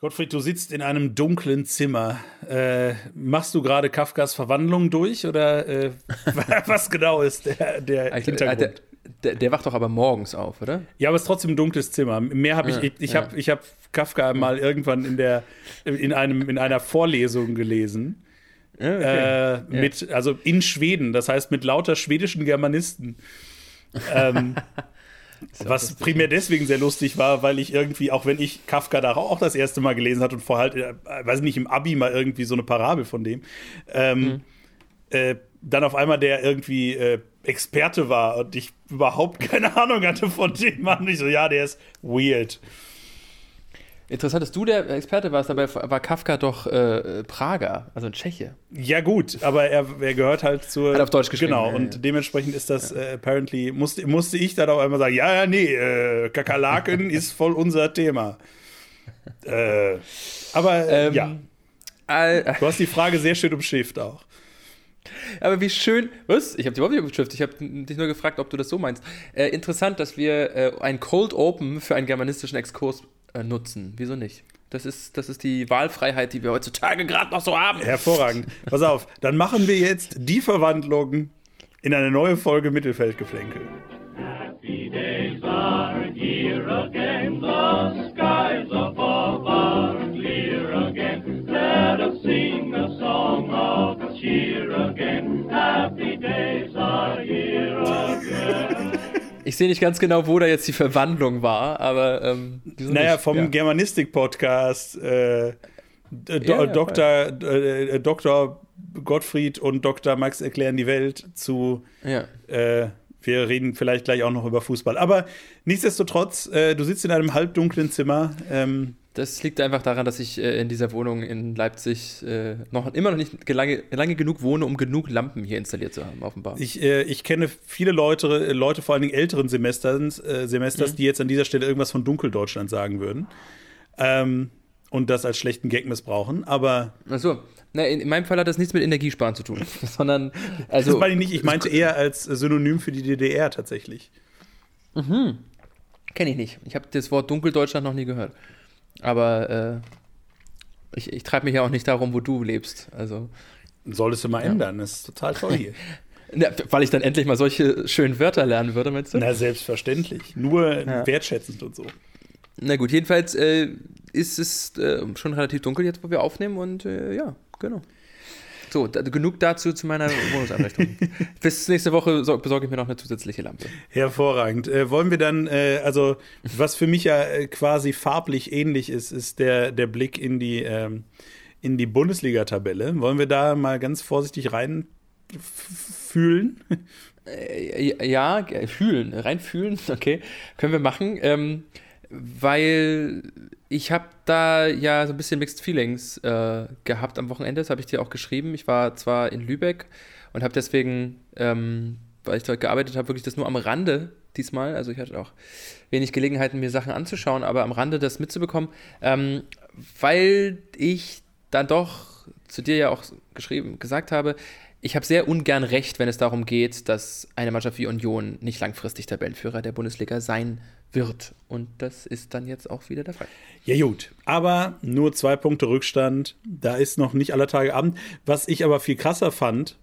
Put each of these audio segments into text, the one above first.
Gottfried, du sitzt in einem dunklen Zimmer. Äh, machst du gerade Kafkas Verwandlung durch oder äh, was genau ist der, der äh, Hintergrund? Der, der, der, wacht doch aber morgens auf, oder? Ja, aber es ist trotzdem ein dunkles Zimmer. Mehr habe ich, ja, ich, ich ja. habe hab Kafka mal irgendwann in, der, in, einem, in einer Vorlesung gelesen. Okay. Äh, mit, also in Schweden, das heißt mit lauter schwedischen Germanisten. ähm, Was primär deswegen sehr lustig war, weil ich irgendwie, auch wenn ich Kafka da auch das erste Mal gelesen hatte und vorher halt, äh, weiß nicht, im Abi mal irgendwie so eine Parabel von dem, ähm, mhm. äh, dann auf einmal der irgendwie äh, Experte war und ich überhaupt keine Ahnung hatte von dem Mann. Ich so, ja, der ist weird. Interessant, dass du der Experte warst, dabei war Kafka doch äh, Prager, also ein Tscheche. Ja, gut, aber er, er gehört halt zur. Hat auf Deutsch geschrieben. Genau, ja, und ja. dementsprechend ist das ja. äh, apparently, musste, musste ich dann auch einmal sagen: Ja, ja, nee, äh, Kakerlaken ist voll unser Thema. Äh, aber ähm, ja. du hast die Frage sehr schön umschifft auch. Aber wie schön. Was? Ich habe dich überhaupt nicht umschifft. Ich habe dich nur gefragt, ob du das so meinst. Äh, interessant, dass wir äh, ein Cold Open für einen germanistischen Exkurs äh, nutzen. Wieso nicht? Das ist, das ist die Wahlfreiheit, die wir heutzutage gerade noch so haben. Hervorragend. Pass auf, dann machen wir jetzt die Verwandlung in eine neue Folge Mittelfeldgeflänkel. Happy days are here again, the skies above are clear again. Let us sing a song of cheer again. Happy days are here again. Ich sehe nicht ganz genau, wo da jetzt die Verwandlung war, aber. Ähm, naja, nicht? vom ja. Germanistik-Podcast. Äh, ja, Dr. Äh, Dr. Gottfried und Dr. Max erklären die Welt zu. Ja. Äh, wir reden vielleicht gleich auch noch über Fußball. Aber nichtsdestotrotz, äh, du sitzt in einem halbdunklen Zimmer. Ähm, das liegt einfach daran, dass ich äh, in dieser Wohnung in Leipzig äh, noch immer noch nicht lange, lange, genug wohne, um genug Lampen hier installiert zu haben, offenbar. Ich, äh, ich kenne viele Leute, Leute vor allen Dingen älteren Semesters, äh, Semesters mhm. die jetzt an dieser Stelle irgendwas von Dunkeldeutschland sagen würden. Ähm, und das als schlechten Gag missbrauchen, aber. Achso, na, in, in meinem Fall hat das nichts mit Energiesparen zu tun, sondern. Also, das meine ich nicht, ich meinte eher als Synonym für die DDR tatsächlich. Mhm. Kenne ich nicht. Ich habe das Wort Dunkeldeutschland noch nie gehört. Aber äh, ich, ich treibe mich ja auch nicht darum, wo du lebst. Also, Solltest du mal ja. ändern, das ist total toll hier. Ja, weil ich dann endlich mal solche schönen Wörter lernen würde, meinst du? Na, selbstverständlich. Nur ja. wertschätzend und so. Na gut, jedenfalls äh, ist es äh, schon relativ dunkel jetzt, wo wir aufnehmen und äh, ja, genau. So, da, genug dazu zu meiner Wohnungseinrichtung. Bis nächste Woche so, besorge ich mir noch eine zusätzliche Lampe. Hervorragend. Äh, wollen wir dann, äh, also was für mich ja äh, quasi farblich ähnlich ist, ist der, der Blick in die, ähm, in die Bundesliga-Tabelle. Wollen wir da mal ganz vorsichtig reinfühlen? Äh, ja, fühlen, reinfühlen, okay, können wir machen. Ähm, weil ich habe da ja so ein bisschen Mixed Feelings äh, gehabt am Wochenende. Das habe ich dir auch geschrieben. Ich war zwar in Lübeck und habe deswegen, ähm, weil ich dort gearbeitet habe, wirklich das nur am Rande diesmal. Also ich hatte auch wenig Gelegenheiten, mir Sachen anzuschauen, aber am Rande das mitzubekommen, ähm, weil ich dann doch zu dir ja auch geschrieben, gesagt habe, ich habe sehr ungern recht, wenn es darum geht, dass eine Mannschaft wie Union nicht langfristig Tabellenführer der Bundesliga sein wird. Und das ist dann jetzt auch wieder der Fall. Ja, gut. Aber nur zwei Punkte Rückstand. Da ist noch nicht aller Tage Abend. Was ich aber viel krasser fand,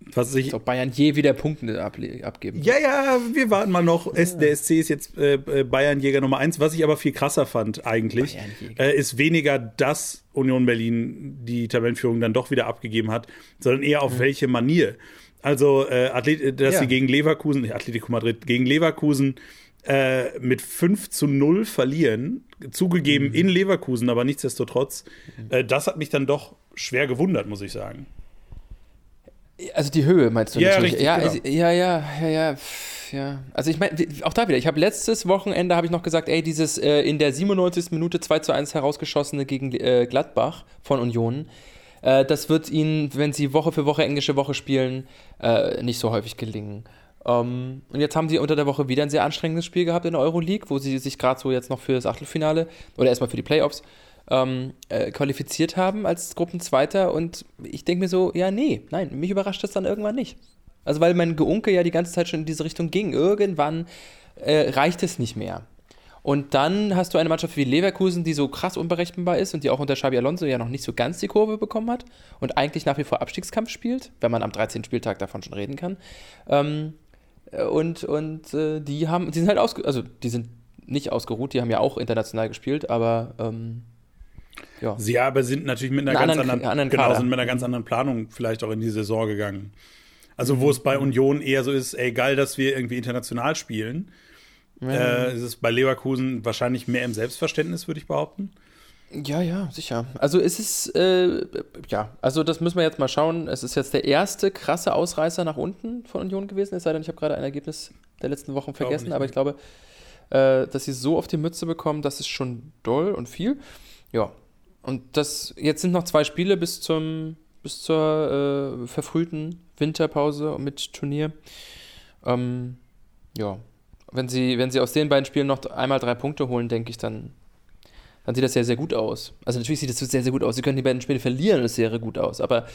was ich. Ob Bayern je wieder Punkte abgeben. Ja, ja, wir warten mal noch. Ja. Der SC ist jetzt äh, äh, Bayernjäger Nummer eins. Was ich aber viel krasser fand, eigentlich, äh, ist weniger, dass Union Berlin die Tabellenführung dann doch wieder abgegeben hat, sondern eher auf mhm. welche Manier. Also, äh, Athlet, dass ja. sie gegen Leverkusen, nicht Atletico Madrid, gegen Leverkusen äh, mit 5 zu 0 verlieren, zugegeben mhm. in Leverkusen, aber nichtsdestotrotz, äh, das hat mich dann doch schwer gewundert, muss ich sagen. Also die Höhe meinst du? Ja, richtig, ja, genau. also, ja, ja, ja, ja, ja. Also ich meine, auch da wieder, ich habe letztes Wochenende habe ich noch gesagt, ey, dieses äh, in der 97. Minute 2 zu 1 herausgeschossene gegen äh, Gladbach von Union, äh, das wird ihnen, wenn sie Woche für Woche englische Woche spielen, äh, nicht so häufig gelingen. Um, ähm, und jetzt haben sie unter der Woche wieder ein sehr anstrengendes Spiel gehabt in der Euroleague, wo sie sich gerade so jetzt noch für das Achtelfinale oder erstmal für die Playoffs ähm, äh, qualifiziert haben als Gruppenzweiter und ich denke mir so, ja, nee, nein, mich überrascht das dann irgendwann nicht. Also weil mein Geunke ja die ganze Zeit schon in diese Richtung ging. Irgendwann äh, reicht es nicht mehr. Und dann hast du eine Mannschaft wie Leverkusen, die so krass unberechenbar ist und die auch unter Xabi Alonso ja noch nicht so ganz die Kurve bekommen hat und eigentlich nach wie vor Abstiegskampf spielt, wenn man am 13. Spieltag davon schon reden kann. Ähm, und und äh, die haben, die sind halt ausge, also die sind nicht ausgeruht, die haben ja auch international gespielt, aber ähm, ja. Sie aber sind natürlich mit einer, ganz anderen, anderen genau, sind mit einer ganz anderen Planung vielleicht auch in die Saison gegangen. Also wo es bei Union eher so ist, ey, geil, dass wir irgendwie international spielen. Ja. Äh, ist es bei Leverkusen wahrscheinlich mehr im Selbstverständnis, würde ich behaupten. Ja, ja, sicher. Also es ist, äh, ja, also das müssen wir jetzt mal schauen. Es ist jetzt der erste krasse Ausreißer nach unten von Union gewesen, es sei denn, ich habe gerade ein Ergebnis der letzten Wochen vergessen, aber ich glaube, äh, dass sie so auf die Mütze bekommen, das ist schon doll und viel. Ja, und das, jetzt sind noch zwei Spiele bis zum, bis zur äh, verfrühten Winterpause mit Turnier. Ähm, ja, wenn sie, wenn sie aus den beiden Spielen noch einmal drei Punkte holen, denke ich, dann, dann sieht das sehr, sehr gut aus. Also natürlich sieht das sehr, sehr gut aus. Sie können die beiden Spiele verlieren, das sähe gut aus. Aber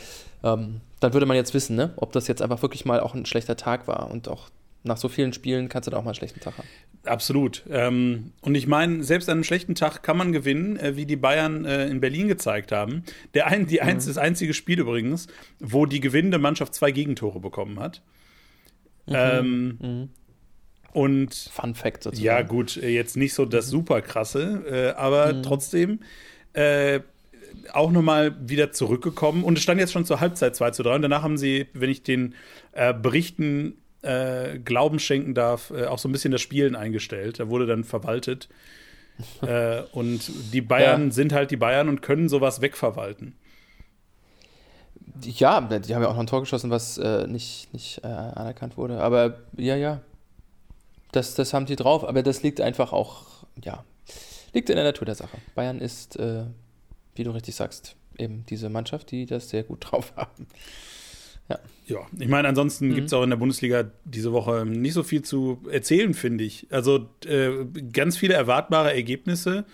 ähm, dann würde man jetzt wissen, ne, ob das jetzt einfach wirklich mal auch ein schlechter Tag war. Und auch nach so vielen Spielen kannst du da auch mal einen schlechten Tag haben. Absolut. Ähm, und ich meine, selbst an einem schlechten Tag kann man gewinnen, äh, wie die Bayern äh, in Berlin gezeigt haben. Der ein, die mhm. das einzige Spiel übrigens, wo die gewinnende Mannschaft zwei Gegentore bekommen hat. Mhm. Ähm, mhm. Und Fun Fact sozusagen. Ja, gut, äh, jetzt nicht so das mhm. super krasse, äh, aber mhm. trotzdem äh, auch nochmal wieder zurückgekommen. Und es stand jetzt schon zur Halbzeit 2 zu 3. Und danach haben sie, wenn ich den äh, Berichten äh, Glauben schenken darf, äh, auch so ein bisschen das Spielen eingestellt. Da wurde dann verwaltet. und die Bayern ja. sind halt die Bayern und können sowas wegverwalten. Ja, die haben ja auch noch ein Tor geschossen, was nicht, nicht anerkannt wurde. Aber ja, ja, das, das haben die drauf, aber das liegt einfach auch, ja, liegt in der Natur der Sache. Bayern ist, äh, wie du richtig sagst, eben diese Mannschaft, die das sehr gut drauf haben. Ja. Ja, ich meine, ansonsten mhm. gibt es auch in der Bundesliga diese Woche nicht so viel zu erzählen, finde ich. Also äh, ganz viele erwartbare Ergebnisse.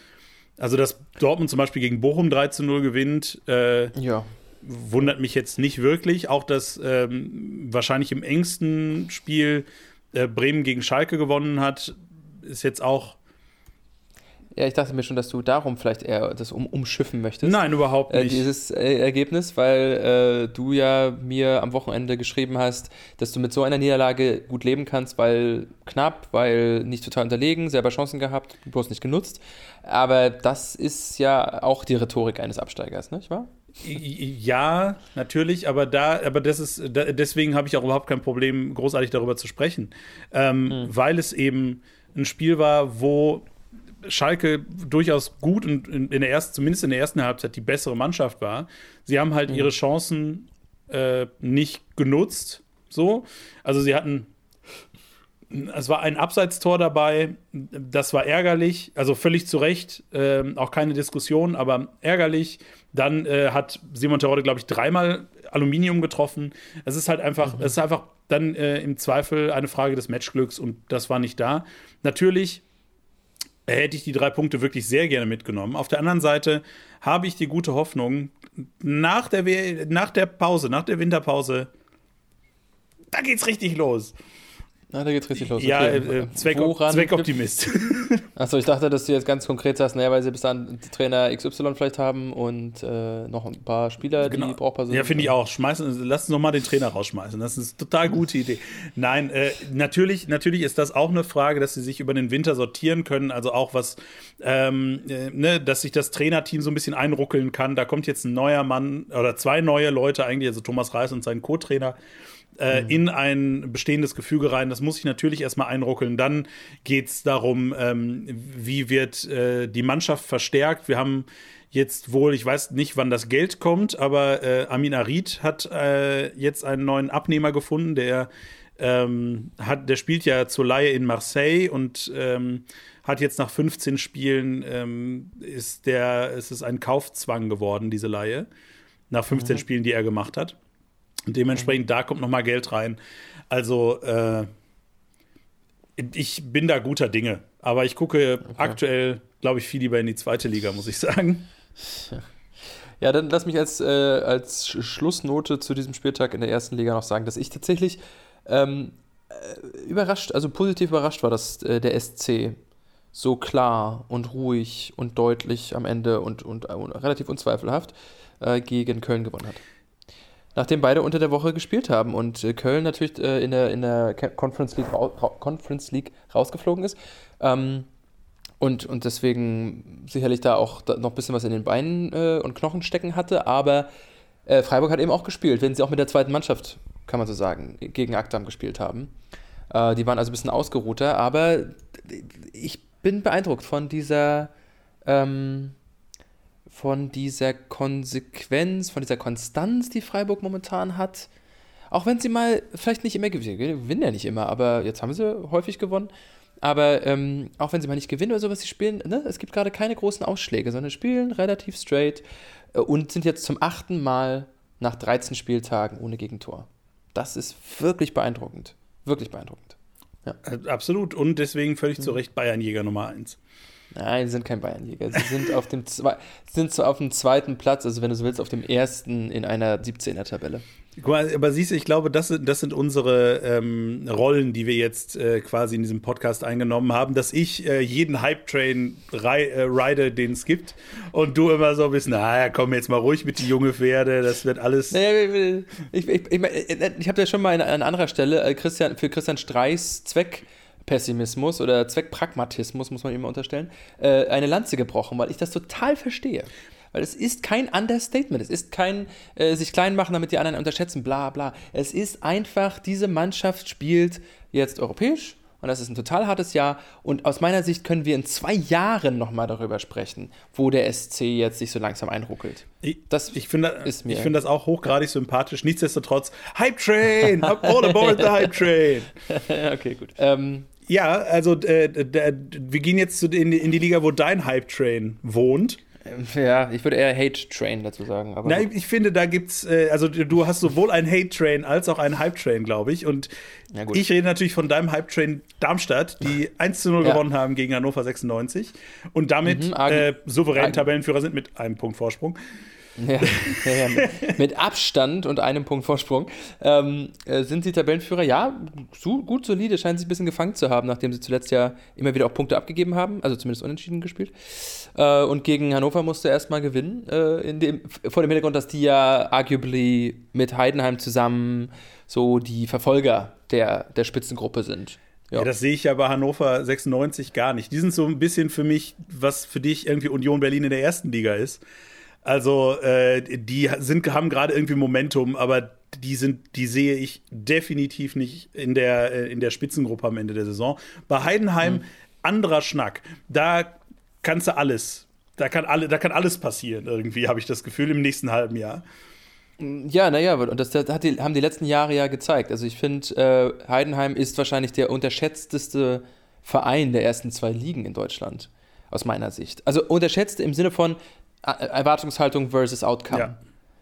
Also, dass Dortmund zum Beispiel gegen Bochum 3 zu 0 gewinnt, äh, ja. wundert mich jetzt nicht wirklich. Auch, dass ähm, wahrscheinlich im engsten Spiel äh, Bremen gegen Schalke gewonnen hat, ist jetzt auch. Ja, ich dachte mir schon, dass du darum vielleicht eher das um, umschiffen möchtest. Nein, überhaupt äh, nicht. Äh, dieses äh, Ergebnis, weil äh, du ja mir am Wochenende geschrieben hast, dass du mit so einer Niederlage gut leben kannst, weil knapp, weil nicht total unterlegen, selber Chancen gehabt, bloß nicht genutzt. Aber das ist ja auch die Rhetorik eines Absteigers, nicht wahr? Ja, natürlich, aber da, aber das ist, da, deswegen habe ich auch überhaupt kein Problem, großartig darüber zu sprechen. Ähm, mhm. Weil es eben ein Spiel war, wo Schalke durchaus gut und in, der ersten, zumindest in der ersten Halbzeit die bessere Mannschaft war. Sie haben halt mhm. ihre Chancen äh, nicht genutzt. So. Also sie hatten es war ein Abseitstor dabei, das war ärgerlich, also völlig zu Recht, äh, auch keine Diskussion, aber ärgerlich. Dann äh, hat Simon Terodde, glaube ich, dreimal Aluminium getroffen. Es ist halt einfach, mhm. es ist einfach dann äh, im Zweifel eine Frage des Matchglücks und das war nicht da. Natürlich hätte ich die drei Punkte wirklich sehr gerne mitgenommen. Auf der anderen Seite habe ich die gute Hoffnung, nach der, nach der Pause, nach der Winterpause, da geht's richtig los. Na, da geht's richtig los. Ja, okay. äh, Zweck, Zweckoptimist. Achso, ich dachte, dass du jetzt ganz konkret sagst, naja, weil sie bis dann Trainer XY vielleicht haben und äh, noch ein paar Spieler, genau. die brauchbar sind. Ja, finde ich auch. Schmeißen, lass uns nochmal den Trainer rausschmeißen. Das ist eine total gute Idee. Nein, äh, natürlich, natürlich ist das auch eine Frage, dass sie sich über den Winter sortieren können. Also auch was, ähm, äh, ne, dass sich das Trainerteam so ein bisschen einruckeln kann. Da kommt jetzt ein neuer Mann oder zwei neue Leute eigentlich, also Thomas Reis und sein Co-Trainer äh, mhm. in ein bestehendes Gefüge rein. Das muss ich natürlich erstmal einruckeln. Dann geht es darum, ähm, wie wird äh, die Mannschaft verstärkt. Wir haben jetzt wohl, ich weiß nicht, wann das Geld kommt, aber äh, Amin Arid hat äh, jetzt einen neuen Abnehmer gefunden, der ähm, hat, der spielt ja zur Laie in Marseille und ähm, hat jetzt nach 15 Spielen ähm, ist der, ist es ein Kaufzwang geworden, diese Laie. Nach 15 mhm. Spielen, die er gemacht hat. Dementsprechend, mhm. da kommt noch mal Geld rein. Also, äh, ich bin da guter Dinge. Aber ich gucke okay. aktuell, glaube ich, viel lieber in die zweite Liga, muss ich sagen. Ja, dann lass mich als, äh, als Schlussnote zu diesem Spieltag in der ersten Liga noch sagen, dass ich tatsächlich ähm, äh, überrascht, also positiv überrascht war, dass äh, der SC so klar und ruhig und deutlich am Ende und, und, und relativ unzweifelhaft äh, gegen Köln gewonnen hat. Nachdem beide unter der Woche gespielt haben und äh, Köln natürlich äh, in der, in der Conference, League, Conference League rausgeflogen ist. Ähm, und, und deswegen sicherlich da auch noch ein bisschen was in den Beinen äh, und Knochen stecken hatte, aber Freiburg hat eben auch gespielt, wenn sie auch mit der zweiten Mannschaft, kann man so sagen, gegen Akdam gespielt haben. Die waren also ein bisschen ausgeruhter, aber ich bin beeindruckt von dieser, ähm, von dieser Konsequenz, von dieser Konstanz, die Freiburg momentan hat. Auch wenn sie mal vielleicht nicht immer gewinnen, gewinnen ja nicht immer, aber jetzt haben sie häufig gewonnen. Aber ähm, auch wenn sie mal nicht gewinnen oder sowas, sie spielen, ne, es gibt gerade keine großen Ausschläge, sondern spielen relativ straight äh, und sind jetzt zum achten Mal nach 13 Spieltagen ohne Gegentor. Das ist wirklich beeindruckend. Wirklich beeindruckend. Ja. Äh, absolut. Und deswegen völlig zu Recht Bayernjäger Nummer 1. Nein, sie sind kein Bayernjäger. Sie sind auf dem, sind zwar auf dem zweiten Platz, also wenn du so willst, auf dem ersten in einer 17er-Tabelle. Guck mal, aber siehst du, ich glaube, das, sind, das sind unsere ähm, Rollen, die wir jetzt äh, quasi in diesem Podcast eingenommen haben, dass ich äh, jeden Hype-Train äh, ride, den es gibt und du immer so bist, naja, komm jetzt mal ruhig mit die junge Pferde, das wird alles. Naja, ich, ich, ich, ich habe ja schon mal an anderer Stelle äh, Christian, für Christian Streichs Zweck Pessimismus oder Zweckpragmatismus, muss man ihm unterstellen, äh, eine Lanze gebrochen, weil ich das total verstehe. Weil es ist kein Understatement, es ist kein äh, sich klein machen, damit die anderen unterschätzen, bla bla. Es ist einfach, diese Mannschaft spielt jetzt europäisch und das ist ein total hartes Jahr. Und aus meiner Sicht können wir in zwei Jahren nochmal darüber sprechen, wo der SC jetzt sich so langsam einruckelt. Das ich finde find das auch hochgradig sympathisch. Nichtsdestotrotz, Hype Train! All aboard the Hype Train! okay, gut. Ähm, ja, also äh, wir gehen jetzt in die, in die Liga, wo dein Hype-Train wohnt. Ja, ich würde eher Hate-Train dazu sagen. Aber Nein, ich finde, da gibt's, äh, also du hast sowohl einen Hate-Train als auch einen Hype-Train, glaube ich. Und ja, ich rede natürlich von deinem Hype-Train Darmstadt, die 1 zu 0 ja. gewonnen haben gegen Hannover 96 und damit mhm, äh, souverän Tabellenführer sind mit einem Punkt Vorsprung. Ja, ja, ja mit, mit, Abstand und einem Punkt Vorsprung ähm, äh, sind sie Tabellenführer. Ja, so, gut solide, scheinen sich ein bisschen gefangen zu haben, nachdem sie zuletzt ja immer wieder auch Punkte abgegeben haben, also zumindest unentschieden gespielt. Äh, und gegen Hannover musste er erstmal gewinnen, äh, dem, vor dem Hintergrund, dass die ja arguably mit Heidenheim zusammen so die Verfolger der, der Spitzengruppe sind. Ja. ja. das sehe ich ja bei Hannover 96 gar nicht. Die sind so ein bisschen für mich, was für dich irgendwie Union Berlin in der ersten Liga ist. Also äh, die sind, haben gerade irgendwie Momentum, aber die sind, die sehe ich definitiv nicht in der, äh, in der Spitzengruppe am Ende der Saison. Bei Heidenheim mhm. anderer Schnack. Da kannst du alles. Da kann, alle, da kann alles passieren, irgendwie, habe ich das Gefühl, im nächsten halben Jahr. Ja, naja, und das, das die, haben die letzten Jahre ja gezeigt. Also ich finde, äh, Heidenheim ist wahrscheinlich der unterschätzteste Verein der ersten zwei Ligen in Deutschland, aus meiner Sicht. Also unterschätzt im Sinne von, Erwartungshaltung versus Outcome. Ja.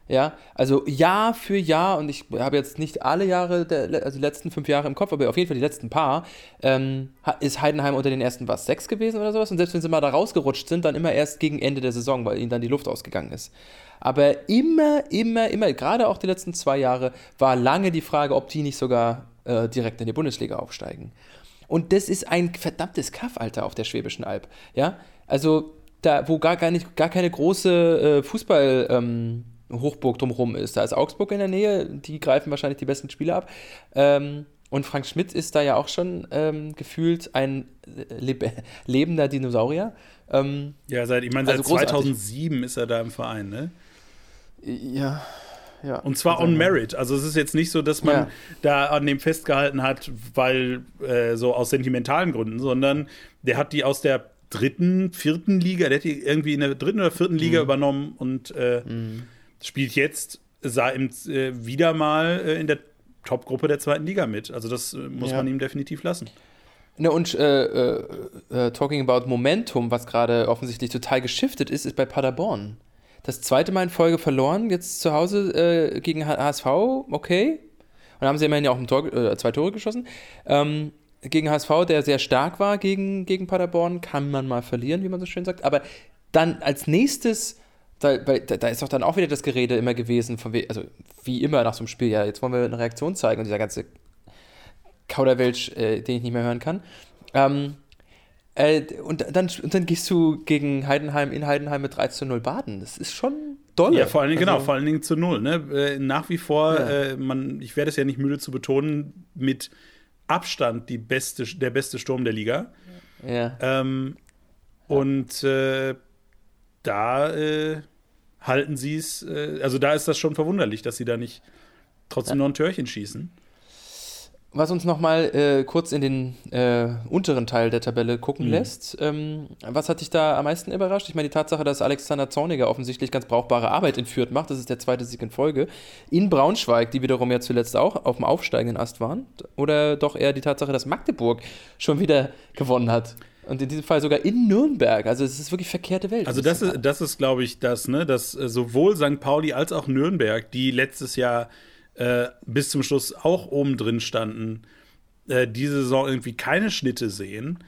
Ja, also Jahr für Jahr, und ich habe jetzt nicht alle Jahre, der, also die letzten fünf Jahre im Kopf, aber auf jeden Fall die letzten paar, ähm, ist Heidenheim unter den ersten was, sechs gewesen oder sowas. Und selbst wenn sie mal da rausgerutscht sind, dann immer erst gegen Ende der Saison, weil ihnen dann die Luft ausgegangen ist. Aber immer, immer, immer, gerade auch die letzten zwei Jahre, war lange die Frage, ob die nicht sogar äh, direkt in die Bundesliga aufsteigen. Und das ist ein verdammtes Kaff, Alter, auf der Schwäbischen Alb. Ja, also da, wo gar, gar, nicht, gar keine große äh, Fußball- ähm, Hochburg drumherum ist. Da ist Augsburg in der Nähe, die greifen wahrscheinlich die besten Spieler ab. Ähm, und Frank Schmidt ist da ja auch schon ähm, gefühlt ein leb lebender Dinosaurier. Ähm, ja, seit, ich meine, seit also 2007 ist er da im Verein, ne? Ja. Ja, und zwar on merit. Also es ist jetzt nicht so, dass man ja. da an dem festgehalten hat, weil äh, so aus sentimentalen Gründen, sondern der hat die aus der dritten, vierten Liga, der hat die irgendwie in der dritten oder vierten Liga mhm. übernommen und äh, mhm. spielt jetzt sah im, äh, wieder mal äh, in der Top-Gruppe der zweiten Liga mit. Also das äh, muss ja. man ihm definitiv lassen. Ne, und äh, äh, talking about Momentum, was gerade offensichtlich total geschiftet ist, ist bei Paderborn. Das zweite Mal in Folge verloren, jetzt zu Hause gegen HSV, okay. Und dann haben sie immerhin ja auch Tor, zwei Tore geschossen. Ähm, gegen HSV, der sehr stark war gegen, gegen Paderborn, kann man mal verlieren, wie man so schön sagt. Aber dann als nächstes, da, da ist doch dann auch wieder das Gerede immer gewesen, von also wie immer nach so einem Spiel, ja, jetzt wollen wir eine Reaktion zeigen und dieser ganze Kauderwelsch, äh, den ich nicht mehr hören kann. Ähm, Äh, und, dann, und dann gehst du gegen Heidenheim in Heidenheim mit 3 zu 0 baden. Das ist schon doll. Ja, vor allen Dingen, genau, also, genau, vor allen Dingen zu 0. Ne? Äh, nach wie vor, ja. äh, man, ich werde es ja nicht müde zu betonen, mit Abstand die beste, der beste Sturm der Liga. Ja. Ähm. Und äh, da äh, halten sie es, äh, also da ist das schon verwunderlich, dass sie da nicht trotzdem ja. noch ein Törchen schießen. Was uns nochmal äh, kurz in den äh, unteren Teil der Tabelle gucken mhm. lässt. Ähm, was hat dich da am meisten überrascht? Ich meine, die Tatsache, dass Alexander Zorniger offensichtlich ganz brauchbare Arbeit in Fürth macht, das ist der zweite Sieg in Folge. In Braunschweig, die wiederum ja zuletzt auch auf dem aufsteigenden Ast waren. Oder doch eher die Tatsache, dass Magdeburg schon wieder gewonnen hat. Und in diesem Fall sogar in Nürnberg. Also es ist wirklich verkehrte Welt. Also das ist, das ist, glaube ich, das, ne, dass äh, sowohl St. Pauli als auch Nürnberg, die letztes Jahr äh, bis zum Schluss auch oben drin standen, äh, diese Saison irgendwie keine Schnitte sehen.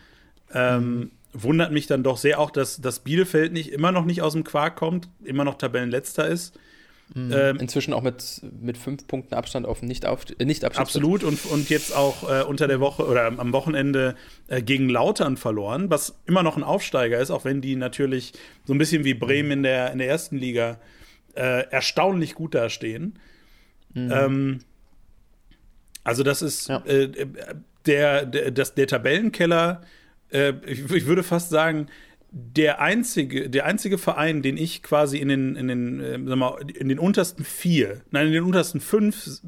Ähm, mhm. Wundert mich dann doch sehr auch, dass, dass Bielefeld nicht immer noch nicht aus dem Quark kommt, immer noch Tabellenletzter ist. Mhm. Ähm, Inzwischen auch mit, mit fünf Punkten Abstand auf nicht, auf, äh, nicht Absolut und, und jetzt auch äh, unter der Woche oder am Wochenende äh, gegen Lautern verloren, was immer noch ein Aufsteiger ist, auch wenn die natürlich so ein bisschen wie Bremen in der, in der ersten Liga äh, erstaunlich gut dastehen. Mhm. Ähm, also, das ist ja. Äh, der, der, das, der Tabellenkeller, äh, ich, ich würde fast sagen, der einzige, der einzige Verein, den ich quasi in den, in den, äh, sag mal, in den untersten vier, nein, in den untersten fünf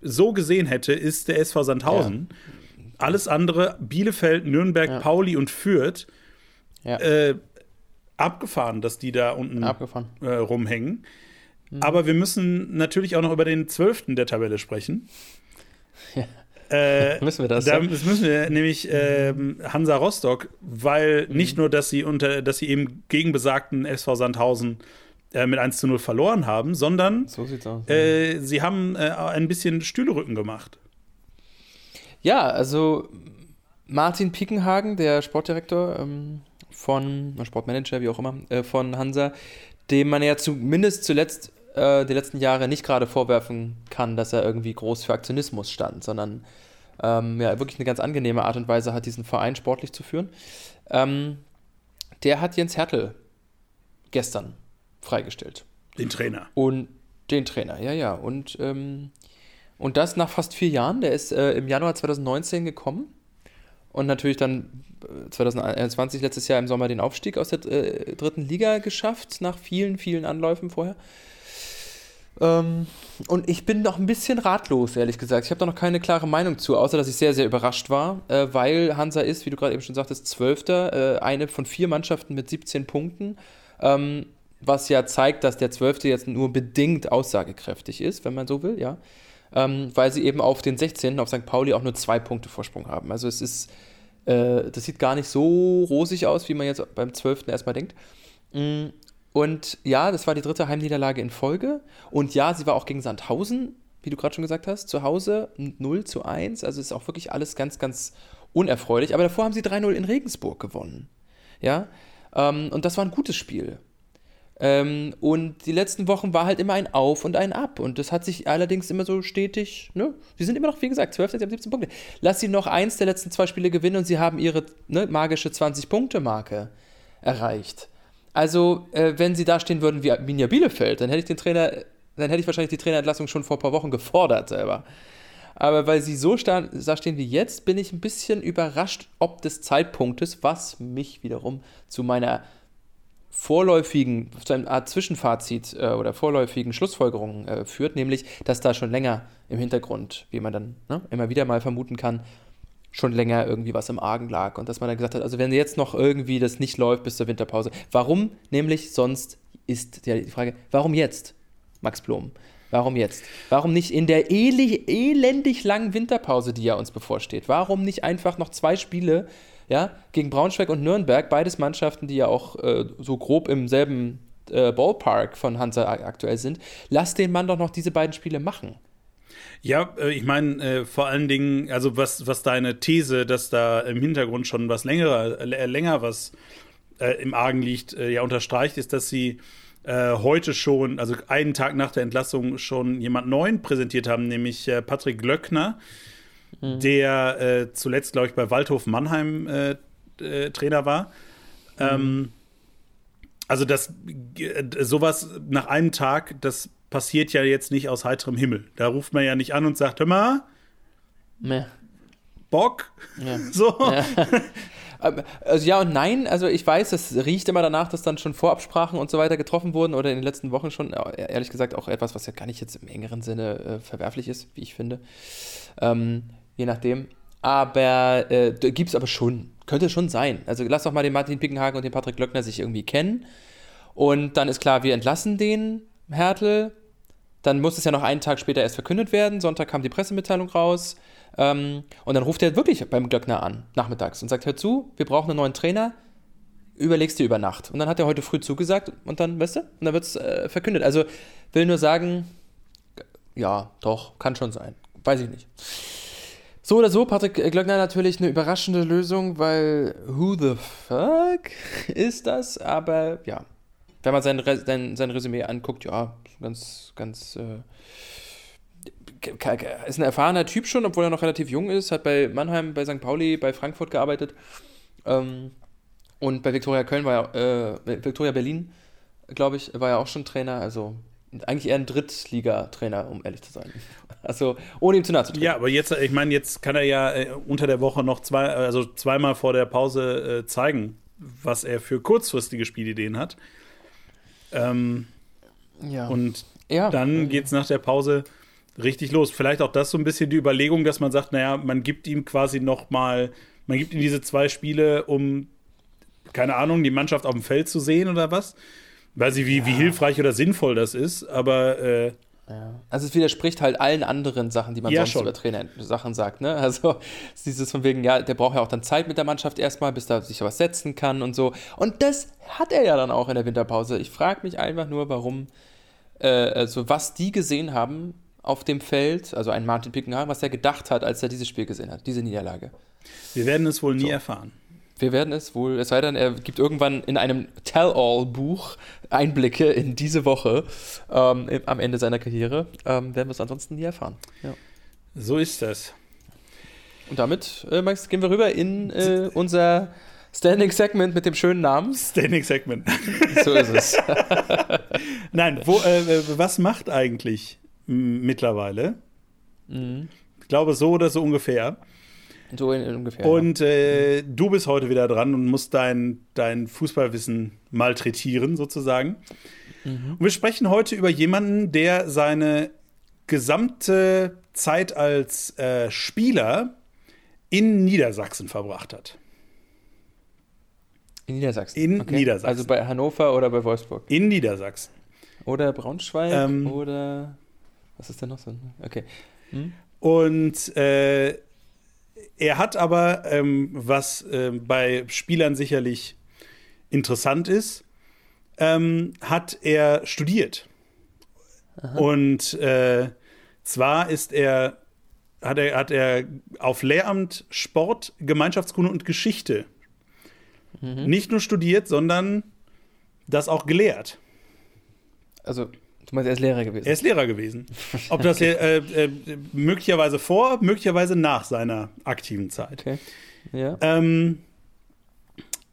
so gesehen hätte, ist der SV Sandhausen. Ja. Alles andere, Bielefeld, Nürnberg, ja. Pauli und Fürth, äh, abgefahren, dass die da unten äh, rumhängen. Mhm. Aber wir müssen natürlich auch noch über den zwölften der Tabelle sprechen. Ja. Äh, müssen wir das? Da, das müssen wir nämlich äh, Hansa Rostock, weil mhm. nicht nur, dass sie unter, dass sie eben gegen besagten SV Sandhausen äh, mit 1 zu 0 verloren haben, sondern so aus, äh, sie haben äh, ein bisschen Stühlerücken gemacht. Ja, also Martin Pickenhagen, der Sportdirektor ähm, von, Sportmanager, wie auch immer, äh, von Hansa, dem man ja zumindest zuletzt äh, die letzten Jahre nicht gerade vorwerfen kann, dass er irgendwie groß für Aktionismus stand, sondern ähm, ja, wirklich eine ganz angenehme Art und Weise hat, diesen Verein sportlich zu führen. Ähm, der hat Jens Hertel gestern freigestellt. Den Trainer. Und den Trainer, ja, ja. Und, ähm, und das nach fast vier Jahren. Der ist äh, im Januar 2019 gekommen und natürlich dann 2021 äh, letztes Jahr im Sommer den Aufstieg aus der äh, dritten Liga geschafft, nach vielen, vielen Anläufen vorher. Ähm, und ich bin noch ein bisschen ratlos, ehrlich gesagt. Ich habe da noch keine klare Meinung zu, außer dass ich sehr, sehr überrascht war, äh, weil Hansa ist, wie du gerade eben schon sagtest, Zwölfter, äh, eine von vier Mannschaften mit 17 Punkten. Ähm, was ja zeigt, dass der Zwölfte jetzt nur bedingt aussagekräftig ist, wenn man so will, ja. Ähm, weil sie eben auf den 16. auf St. Pauli auch nur zwei Punkte Vorsprung haben. Also es ist, äh, das sieht gar nicht so rosig aus, wie man jetzt beim 12. erstmal denkt. Und ja, das war die dritte Heimniederlage in Folge. Und ja, sie war auch gegen Sandhausen, wie du gerade schon gesagt hast, zu Hause 0 zu 1. Also ist auch wirklich alles ganz, ganz unerfreulich. Aber davor haben sie 3-0 in Regensburg gewonnen. Ja, ähm, und das war ein gutes Spiel. Ähm, und die letzten Wochen war halt immer ein Auf und ein Ab. Und das hat sich allerdings immer so stetig, ne? Sie sind immer noch, wie gesagt, 12, sie haben 17 Punkte. Lass sie noch eins der letzten zwei Spiele gewinnen und sie haben ihre ne, magische 20-Punkte-Marke erreicht. Also, äh, wenn sie da stehen würden wie Minja Bielefeld, dann hätte ich den Trainer, dann hätte ich wahrscheinlich die Trainerentlassung schon vor ein paar Wochen gefordert selber. Aber weil sie so da stehen wie jetzt, bin ich ein bisschen überrascht, ob des Zeitpunktes, was mich wiederum zu meiner vorläufigen, zu einer Art Zwischenfazit äh, oder vorläufigen Schlussfolgerung äh, führt, nämlich, dass da schon länger im Hintergrund, wie man dann ne, immer wieder mal vermuten kann, schon länger irgendwie was im Argen lag und dass man dann gesagt hat, also wenn jetzt noch irgendwie das nicht läuft bis zur Winterpause, warum nämlich sonst ist ja die Frage, warum jetzt, Max Blom? Warum jetzt? Warum nicht in der elendig langen Winterpause, die ja uns bevorsteht? Warum nicht einfach noch zwei Spiele, ja, gegen Braunschweig und Nürnberg, beides Mannschaften, die ja auch äh, so grob im selben äh, Ballpark von Hansa aktuell sind? Lass den Mann doch noch diese beiden Spiele machen. Ja, äh, ich meine, äh, vor allen Dingen, also was, was deine These, dass da im Hintergrund schon was länger, äh, länger was äh, im Argen liegt, äh, ja unterstreicht, ist, dass sie äh, heute schon, also einen Tag nach der Entlassung, schon jemand Neuen präsentiert haben, nämlich Patrick Glöckner, mhm. der zuletzt, glaube ich, bei Waldhof Mannheim Trainer war. Mhm. Ähm, also das sowas nach einem Tag, das passiert ja jetzt nicht aus heiterem Himmel. Da ruft man ja nicht an und sagt, hör mal, nee. Bock. Ja. So. Ja. Also ja und nein. Also ich weiß, es riecht immer danach, dass dann schon Vorabsprachen und so weiter getroffen wurden oder in den letzten Wochen schon. Ehrlich gesagt auch etwas, was ja gar nicht jetzt im engeren Sinne äh, verwerflich ist, wie ich finde. Ähm, je nachdem. Aber äh, gibt es aber schon. Könnte schon sein. Also lass doch mal den Martin Pickenhagen und den Patrick Glöckner sich irgendwie kennen. Und dann ist klar, wir entlassen den Hertel. Dann muss es ja noch einen Tag später erst verkündet werden. Sonntag kam die Pressemitteilung raus. Ähm, und dann ruft er wirklich beim Glöckner an, nachmittags, und sagt: Hör zu, wir brauchen einen neuen Trainer. Überlegst dir über Nacht. Und dann hat er heute früh zugesagt und dann, weißt du, und dann wird es äh, verkündet. Also will nur sagen, ja, doch, kann schon sein. Weiß ich nicht. So oder so, Patrick Glöckner natürlich eine überraschende Lösung, weil who the fuck ist das? Aber ja, wenn man sein, sein, sein Resümee anguckt, ja, ganz, ganz. Äh, ist ein erfahrener Typ schon, obwohl er noch relativ jung ist, hat bei Mannheim, bei St. Pauli, bei Frankfurt gearbeitet. Ähm, und bei Viktoria Köln war ja, äh, Viktoria Berlin, glaube ich, war ja auch schon Trainer. Also eigentlich eher ein Drittliga-Trainer, um ehrlich zu sein. Also ohne ihm zu nahe zu treten. Ja, aber jetzt, ich meine, jetzt kann er ja äh, unter der Woche noch zwei, also zweimal vor der Pause äh, zeigen, was er für kurzfristige Spielideen hat. Ähm, ja. Und ja. dann geht es nach der Pause richtig los. Vielleicht auch das so ein bisschen die Überlegung, dass man sagt, naja, man gibt ihm quasi noch mal, man gibt ihm diese zwei Spiele, um, keine Ahnung, die Mannschaft auf dem Feld zu sehen oder was. Weiß ich, wie, ja. wie hilfreich oder sinnvoll das ist, aber äh, ja. Also es widerspricht halt allen anderen Sachen, die man ja, sonst schon. über Trainer Sachen sagt. Ne? Also dieses von wegen, ja, der braucht ja auch dann Zeit mit der Mannschaft erstmal, bis da sich was setzen kann und so. Und das hat er ja dann auch in der Winterpause. Ich frage mich einfach nur, warum, äh, also was die gesehen haben auf dem Feld, also ein Martin Pickenhagen, was er gedacht hat, als er dieses Spiel gesehen hat, diese Niederlage. Wir werden es wohl nie So. erfahren. Wir werden es wohl, es sei denn, er gibt irgendwann in einem Tell-All-Buch Einblicke in diese Woche ähm, am Ende seiner Karriere. Ähm, werden wir es ansonsten nie erfahren. Ja. So ist das. Und damit, äh, Max, gehen wir rüber in äh, unser Standing Segment mit dem schönen Namen. Standing Segment. So ist es. Nein, wo, äh, was macht eigentlich mittlerweile? mhm. Ich glaube, so oder so ungefähr. So in, ungefähr. Und äh, du bist heute wieder dran und musst dein, dein Fußballwissen malträtieren, sozusagen. Mhm. Und wir sprechen heute über jemanden, der seine gesamte Zeit als äh, Spieler in Niedersachsen verbracht hat. in Niedersachsen. in Niedersachsen. Also bei Hannover oder bei Wolfsburg. In Niedersachsen. Oder Braunschweig Ähm. oder. Was ist denn noch so? Okay. Hm? Und äh, er hat aber, ähm, was ähm, bei Spielern sicherlich interessant ist, ähm, hat er studiert. Und äh, zwar ist er hat, er, hat er auf Lehramt Sport, Gemeinschaftskunde und Geschichte nicht nur studiert, sondern das auch gelehrt. Also, du meinst, er ist Lehrer gewesen. Er ist Lehrer gewesen. Ob das äh, äh, möglicherweise vor, möglicherweise nach seiner aktiven Zeit. okay. Ja. Ähm,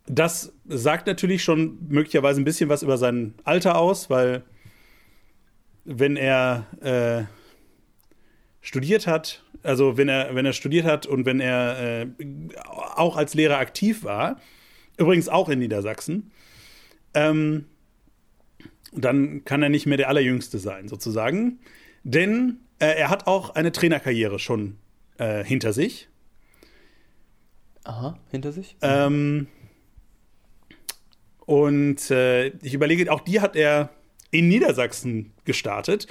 das sagt natürlich schon möglicherweise ein bisschen was über sein Alter aus, weil wenn er äh, studiert hat, also wenn er, wenn er studiert hat und wenn er äh, auch als Lehrer aktiv war, übrigens auch in Niedersachsen, ähm, dann kann er nicht mehr der Allerjüngste sein, sozusagen. Denn äh, er hat auch eine Trainerkarriere schon äh, hinter sich. Aha, hinter sich? Ähm, und äh, ich überlege, auch die hat er in Niedersachsen gestartet.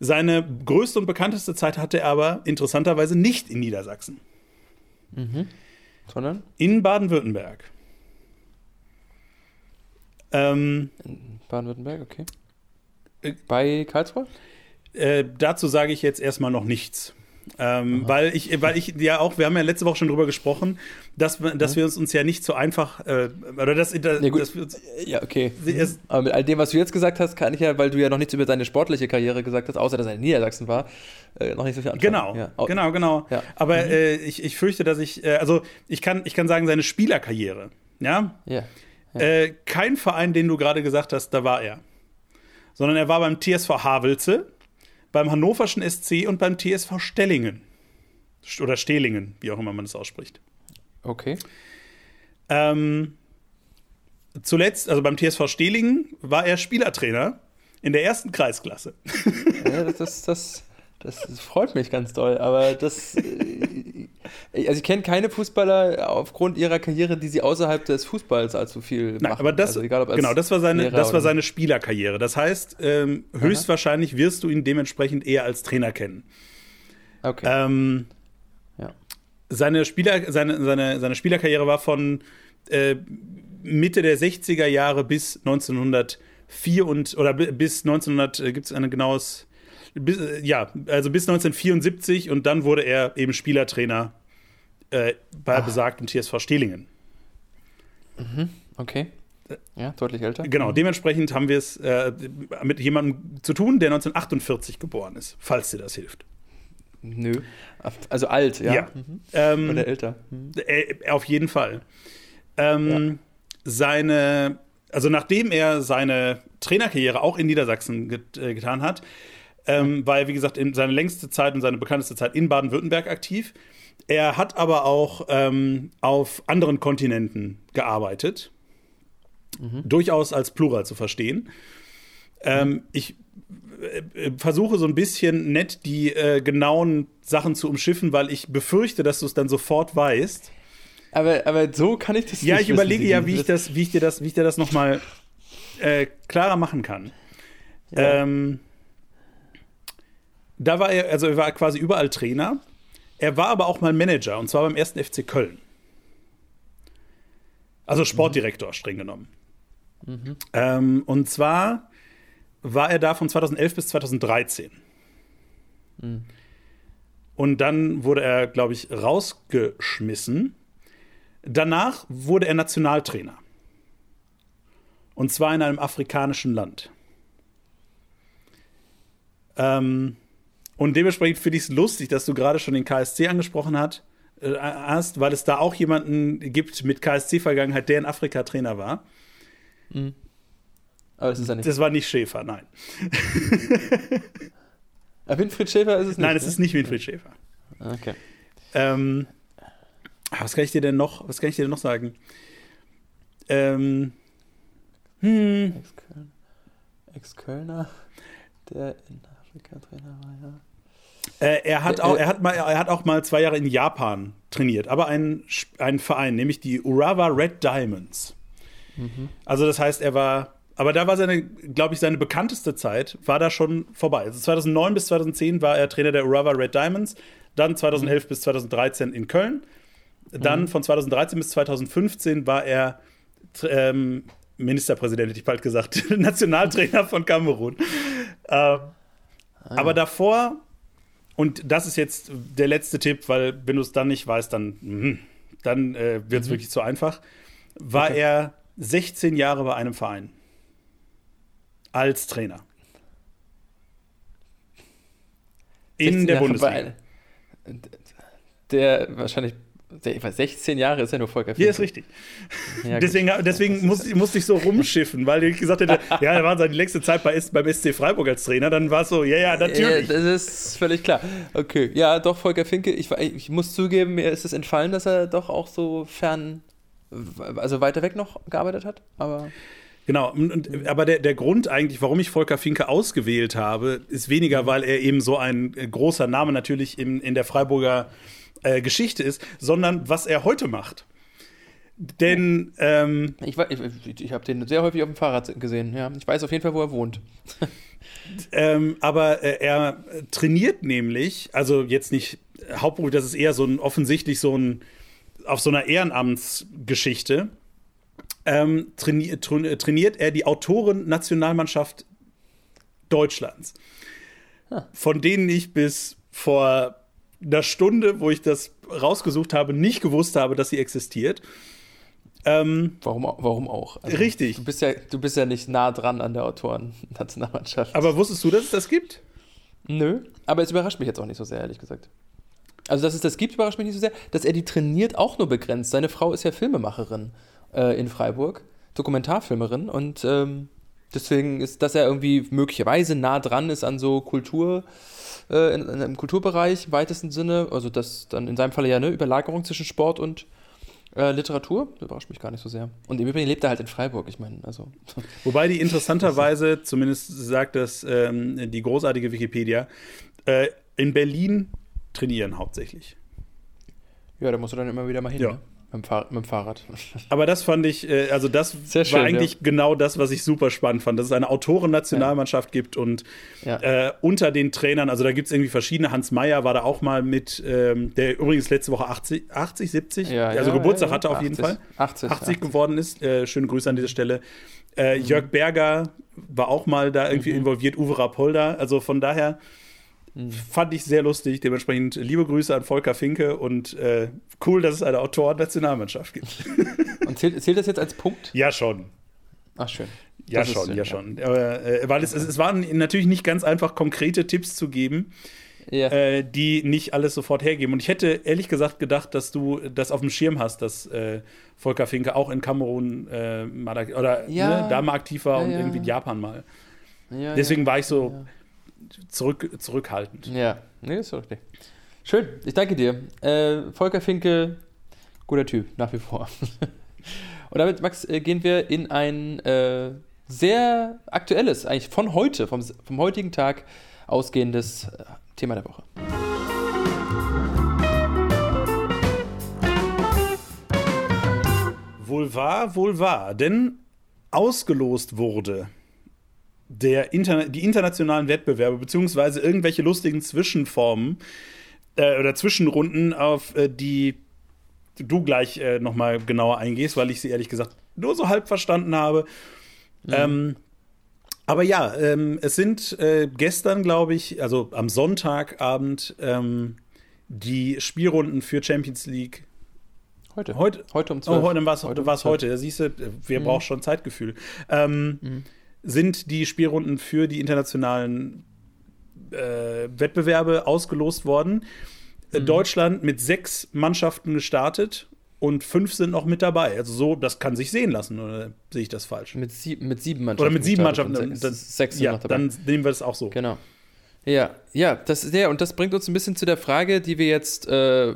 Seine größte und bekannteste Zeit hatte er aber interessanterweise nicht in Niedersachsen, Sondern? in Baden-Württemberg. Ähm, Baden-Württemberg, okay. Äh, Bei Karlsruhe? äh, dazu sage ich jetzt erstmal noch nichts. Ähm, weil ich, weil ich ja auch, wir haben ja letzte Woche schon drüber gesprochen, dass, dass mhm. wir uns, uns ja nicht so einfach, äh, oder dass, dass, ja, dass wir uns, ja, okay. Mhm. Aber mit all dem, was du jetzt gesagt hast, kann ich ja, weil du ja noch nichts über deine sportliche Karriere gesagt hast, außer dass er in Niedersachsen war, äh, noch nicht so viel anfangen. Genau, ja. genau, genau. Ja. Aber mhm. äh, ich, ich fürchte, dass ich, äh, also ich kann, ich kann sagen, seine Spielerkarriere, ja. Ja. Äh, kein Verein, den du gerade gesagt hast, da war er. Sondern er war beim TSV Havelse beim Hannoverschen SC und beim TSV Stellingen. Oder Stehlingen, wie auch immer man es ausspricht. Okay. Ähm, zuletzt, also beim TSV Stehlingen, war er Spielertrainer in der ersten Kreisklasse. Ja, das, das, das, das freut mich ganz doll, aber das. Also, ich kenne keine Fußballer aufgrund ihrer Karriere, die sie außerhalb des Fußballs allzu viel Nein, machen. aber das, also egal, genau, das war seine, das war seine Spielerkarriere. Das heißt, ähm, höchstwahrscheinlich wirst du ihn dementsprechend eher als Trainer kennen. Okay. Ähm, ja. Seine, Spieler, seine, seine, seine Spielerkarriere war von äh, Mitte der 60er Jahre bis 1904 und oder bis 1900 äh, gibt es ein genaues bis, äh, ja, also bis 1974 und dann wurde er eben Spielertrainer äh, bei Ach. besagtem TSV Stehlingen. Mhm, okay. Ja, deutlich älter. Genau, mhm. dementsprechend haben wir es äh, mit jemandem zu tun, der 1948 geboren ist, falls dir das hilft. Nö. Also alt, ja. ja. Mhm. Ähm, Oder älter. Mhm. Äh, auf jeden Fall. Ähm, ja. Seine, also nachdem er seine Trainerkarriere auch in Niedersachsen get, äh, getan hat, ähm, war er, wie gesagt, in seine längste Zeit und seine bekannteste Zeit in Baden-Württemberg aktiv. Er hat aber auch ähm, auf anderen Kontinenten gearbeitet. Mhm. Durchaus als Plural zu verstehen. Ähm. Ich äh, versuche so ein bisschen nett die äh, genauen Sachen zu umschiffen, weil ich befürchte, dass du es dann sofort weißt. Aber, aber so kann ich das ja, nicht. Ja, ich überlege ja, wie ich, das, wie ich dir das, wie ich dir das nochmal äh, klarer machen kann. Ja. Ähm, da war er, also er war quasi überall Trainer. Er war aber auch mal Manager und zwar beim ersten FC Köln. Also Sportdirektor, mhm. streng genommen. Mhm. Ähm, und zwar war er da von 2011 bis 2013. Mhm. Und dann wurde er, glaube ich, rausgeschmissen. Danach wurde er Nationaltrainer. Und zwar in einem afrikanischen Land. Ähm, und dementsprechend finde ich es lustig, dass du gerade schon den KSC angesprochen hat, äh, hast, weil es da auch jemanden gibt mit KSC-Vergangenheit, der in Afrika Trainer war. Mhm. Aber das ist ja nicht. Das war nicht Schäfer, nein. Winfried Schäfer ist es nicht. Nein, es ne? ist nicht Winfried Schäfer. Okay. Ähm, was kann ich dir denn noch, was kann ich dir denn noch sagen? Ähm, hm. Ex-Kölner, Ex der in Afrika Trainer war, ja. Äh, er, hat auch, er, hat mal, er hat auch mal zwei Jahre in Japan trainiert, aber einen, einen Verein, nämlich die Urawa Red Diamonds. Mhm. Also das heißt, er war, aber da war seine, glaube ich, seine bekannteste Zeit, war da schon vorbei. Also 2009 bis 2010 war er Trainer der Urawa Red Diamonds, dann 2011 mhm. bis 2013 in Köln, dann mhm. von 2013 bis 2015 war er ähm, Ministerpräsident, hätte ich bald gesagt, Nationaltrainer von Kamerun. Ähm, ah, aber davor und das ist jetzt der letzte Tipp, weil wenn du es dann nicht weißt, dann, mh, dann äh, wird es mhm. wirklich zu einfach. War okay. er 16 Jahre bei einem Verein als Trainer. In der Jahre Bundesliga. Der wahrscheinlich 16 Jahre ist ja nur Volker Finke. Ja, ist richtig. Ja, deswegen deswegen musste, musste ich so rumschiffen, weil ich gesagt hätte, ja, er war seine längste Zeit bei, beim SC Freiburg als Trainer, dann war es so, ja, ja, natürlich. Ja, das ist völlig klar. Okay, ja, doch, Volker Finke, ich, ich muss zugeben, mir ist es entfallen, dass er doch auch so fern, also weiter weg noch gearbeitet hat, aber. Genau, und, aber der, der Grund eigentlich, warum ich Volker Finke ausgewählt habe, ist weniger, weil er eben so ein großer Name natürlich in, in der Freiburger äh, Geschichte ist, sondern was er heute macht. Denn ähm, ich, ich, ich habe den sehr häufig auf dem Fahrrad gesehen. Ja, ich weiß auf jeden Fall, wo er wohnt. ähm, aber äh, er trainiert nämlich, also jetzt nicht hauptberuflich, das ist eher so ein offensichtlich so ein auf so einer Ehrenamtsgeschichte. Ähm, traini trainiert er die einer Stunde, wo ich das rausgesucht habe, nicht gewusst habe, dass sie existiert. Ähm, warum, warum auch? Also, richtig. Du bist, ja, du bist ja nicht nah dran an der Autoren-Nationalmannschaft. Aber wusstest du, dass es das gibt? Nö, aber es überrascht mich jetzt auch nicht so sehr, ehrlich gesagt. Also, dass es das gibt, überrascht mich nicht so sehr. Dass er die trainiert, auch nur begrenzt. Seine Frau ist ja Filmemacherin äh, in Freiburg, Dokumentarfilmerin und ähm, deswegen ist, dass er irgendwie möglicherweise nah dran ist an so Kultur, äh, in, in, im Kulturbereich im weitesten Sinne. Also, das dann in seinem Fall ja eine Überlagerung zwischen Sport und äh, Literatur, das überrascht mich gar nicht so sehr. Und im Übrigen lebt er halt in Freiburg, ich meine, also. Wobei die interessanterweise, zumindest sagt das ähm, die großartige Wikipedia, äh, in Berlin trainieren hauptsächlich. Ja, da musst du dann immer wieder mal hin. Ja. Ne? Mit dem, Fahr mit dem, Fahrrad. Aber das fand ich, äh, also das schön, war eigentlich ja. genau das, was ich super spannend fand, dass es eine Autoren-Nationalmannschaft ja. gibt und ja. äh, unter den Trainern, also da gibt es irgendwie verschiedene, Hans Meyer war da auch mal mit, ähm, der übrigens letzte Woche 80, 80 70, also Geburtstag hatte auf 80, jeden Fall, 80, 80, 80. geworden ist, äh, schöne Grüße an dieser Stelle. Äh, mhm. Jörg Berger war auch mal da irgendwie mhm. involviert, Uwe Rapolda, also von daher Mhm. Fand ich sehr lustig. Dementsprechend liebe Grüße an Volker Finke und äh, cool, dass es eine Autoren-Nationalmannschaft gibt. und zählt, zählt das jetzt als Punkt? Ja, schon. Ach, schön. Ja, das schon, ja, schon. Aber, äh, weil es, es, es waren natürlich nicht ganz einfach, konkrete Tipps zu geben, ja. äh, die nicht alles sofort hergeben. Und ich hätte ehrlich gesagt gedacht, dass du das auf dem Schirm hast, dass äh, Volker Finke auch in Kamerun äh, mal, oder ja. ne, da mal aktiv war und irgendwie in Japan mal. Deswegen war ich so zurück, zurückhaltend. Ja, nee, ist richtig. Schön, ich danke dir. Äh, Volker Finke, guter Typ, nach wie vor. Und damit, Max, äh, gehen wir in ein äh, sehr aktuelles, eigentlich von heute, vom, vom heutigen Tag ausgehendes äh, Thema der Woche. Wohl wahr, wohl wahr, denn ausgelost wurde der Interna die internationalen Wettbewerbe, beziehungsweise irgendwelche lustigen Zwischenformen äh, oder Zwischenrunden, auf äh, die du gleich äh, nochmal genauer eingehst, weil ich sie ehrlich gesagt nur so halb verstanden habe. Mhm. Ähm, aber ja, ähm, es sind äh, gestern, glaube ich, also am Sonntagabend, ähm, die Spielrunden für Champions League. Heute. Heute, heute um 12. Oh, heute war es heute. heute. Da siehst du, wir mhm. brauchen schon Zeitgefühl. Ähm, mhm sind die Spielrunden für die internationalen äh, Wettbewerbe ausgelost worden. Äh, mhm. Deutschland mit sechs Mannschaften gestartet und fünf sind noch mit dabei. Also so, das kann sich sehen lassen, oder sehe ich das falsch? Mit, sieb mit sieben Mannschaften. Oder mit sieben Mannschaften. Sechs, dann, sechs sind ja, noch dabei. Dann nehmen wir es auch so. Genau. Ja, ja, das, ja, und das bringt uns ein bisschen zu der Frage, die wir jetzt äh,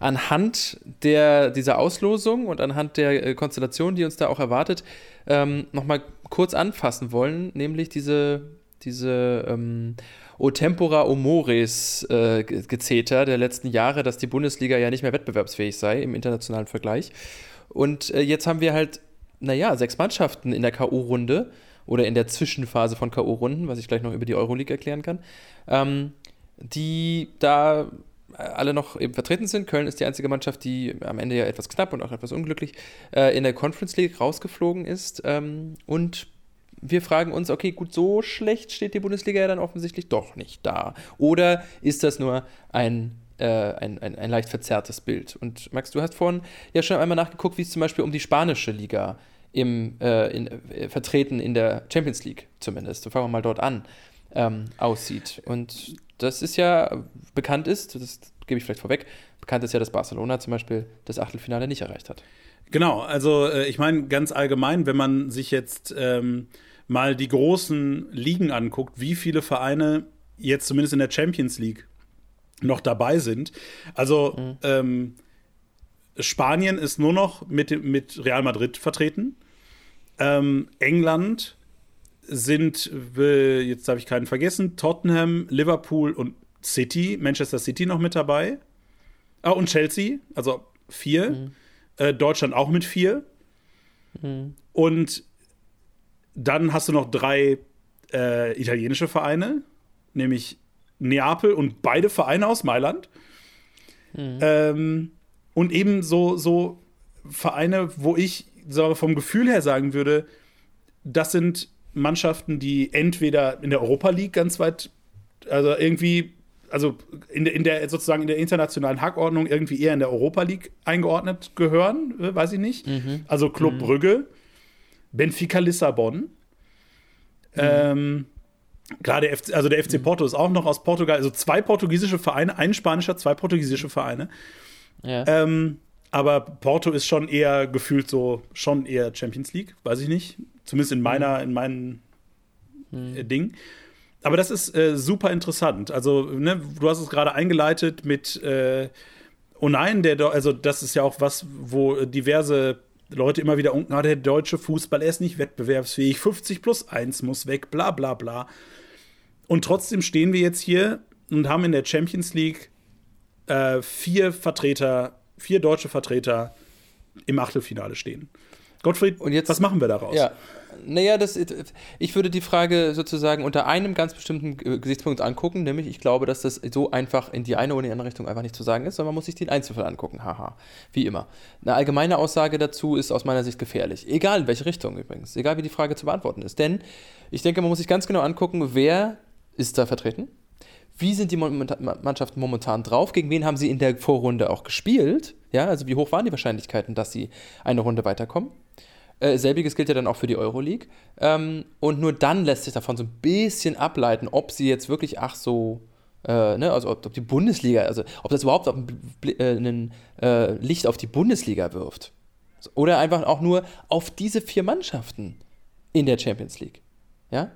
anhand der, dieser Auslosung und anhand der äh, Konstellation, die uns da auch erwartet, ähm, nochmal kurz anfassen wollen, nämlich diese, diese ähm, O Tempora O Mores äh, Gezeter der letzten Jahre, dass die Bundesliga ja nicht mehr wettbewerbsfähig sei im internationalen Vergleich. Und äh, jetzt haben wir halt, naja, sechs Mannschaften in der K.O.-Runde oder in der Zwischenphase von K.O.-Runden, was ich gleich noch über die Euroleague erklären kann, ähm, die da alle noch eben vertreten sind. Köln ist die einzige Mannschaft, die am Ende ja etwas knapp und auch etwas unglücklich äh, in der Conference League rausgeflogen ist. Ähm, und wir fragen uns, okay, gut, so schlecht steht die Bundesliga ja dann offensichtlich doch nicht da. Oder ist das nur ein, äh, ein, ein, ein, leicht verzerrtes Bild? Und Max, du hast vorhin ja schon einmal nachgeguckt, wie es zum Beispiel um die spanische Liga im, äh, in, äh, vertreten in der Champions League zumindest. So fangen wir mal dort an ähm, aussieht. Und das ist ja bekannt ist, das gebe ich vielleicht vorweg, bekannt ist ja, dass Barcelona zum Beispiel das Achtelfinale nicht erreicht hat. Genau, also äh, ich meine ganz allgemein, wenn man sich jetzt ähm, mal die großen Ligen anguckt, wie viele Vereine jetzt zumindest in der Champions League noch dabei sind. Also mhm. ähm, Spanien ist nur noch mit, mit Real Madrid vertreten. Ähm, England sind, jetzt habe ich keinen vergessen, Tottenham, Liverpool und City, Manchester City noch mit dabei. Ah, und Chelsea, also vier. Mhm. Äh, Deutschland auch mit vier. Mhm. Und dann hast du noch drei äh, italienische Vereine, nämlich Neapel und beide Vereine aus Mailand. Mhm. Ähm, und eben so, so Vereine, wo ich so vom Gefühl her sagen würde, das sind Mannschaften, die entweder in der Europa League ganz weit, also irgendwie also in der, in der sozusagen in der internationalen Hackordnung irgendwie eher in der Europa League eingeordnet gehören, äh, weiß ich nicht. Mhm. Also Club mhm. Brügge, Benfica Lissabon. Mhm. Ähm, Gerade also der FC mhm. Porto ist auch noch aus Portugal, also zwei portugiesische Vereine, ein spanischer, zwei portugiesische Vereine. Ja. Ähm, aber Porto ist schon eher gefühlt so, schon eher Champions League, weiß ich nicht. Zumindest in meiner, mhm. in meinen mhm. Ding. Aber das ist äh, super interessant. Also, ne, du hast es gerade eingeleitet mit äh, Oh nein, der, also das ist ja auch was, wo diverse Leute immer wieder unken, ah, der deutsche Fußball, er ist nicht wettbewerbsfähig, 50 plus 1 muss weg, bla bla bla. Und trotzdem stehen wir jetzt hier und haben in der Champions League äh, vier Vertreter, vier deutsche Vertreter im Achtelfinale stehen. Gottfried, und jetzt, was machen wir daraus? Ja, naja, das, ich würde die Frage sozusagen unter einem ganz bestimmten Gesichtspunkt angucken, nämlich ich glaube, dass das so einfach in die eine oder die andere Richtung einfach nicht zu sagen ist, sondern man muss sich den Einzelfall angucken, haha, wie immer. Eine allgemeine Aussage dazu ist aus meiner Sicht gefährlich, egal in welche Richtung übrigens, egal wie die Frage zu beantworten ist, denn ich denke, man muss sich ganz genau angucken, wer ist da vertreten, wie sind die Mannschaften momentan drauf, gegen wen haben sie in der Vorrunde auch gespielt, ja, also wie hoch waren die Wahrscheinlichkeiten, dass sie eine Runde weiterkommen äh, selbiges gilt ja dann auch für die Euroleague. Ähm, und nur dann lässt sich davon so ein bisschen ableiten, ob sie jetzt wirklich, ach so, äh, ne, also ob, ob, die Bundesliga, also ob das überhaupt ein, äh, ein äh, Licht auf die Bundesliga wirft. Oder einfach auch nur auf diese vier Mannschaften in der Champions League. Ja?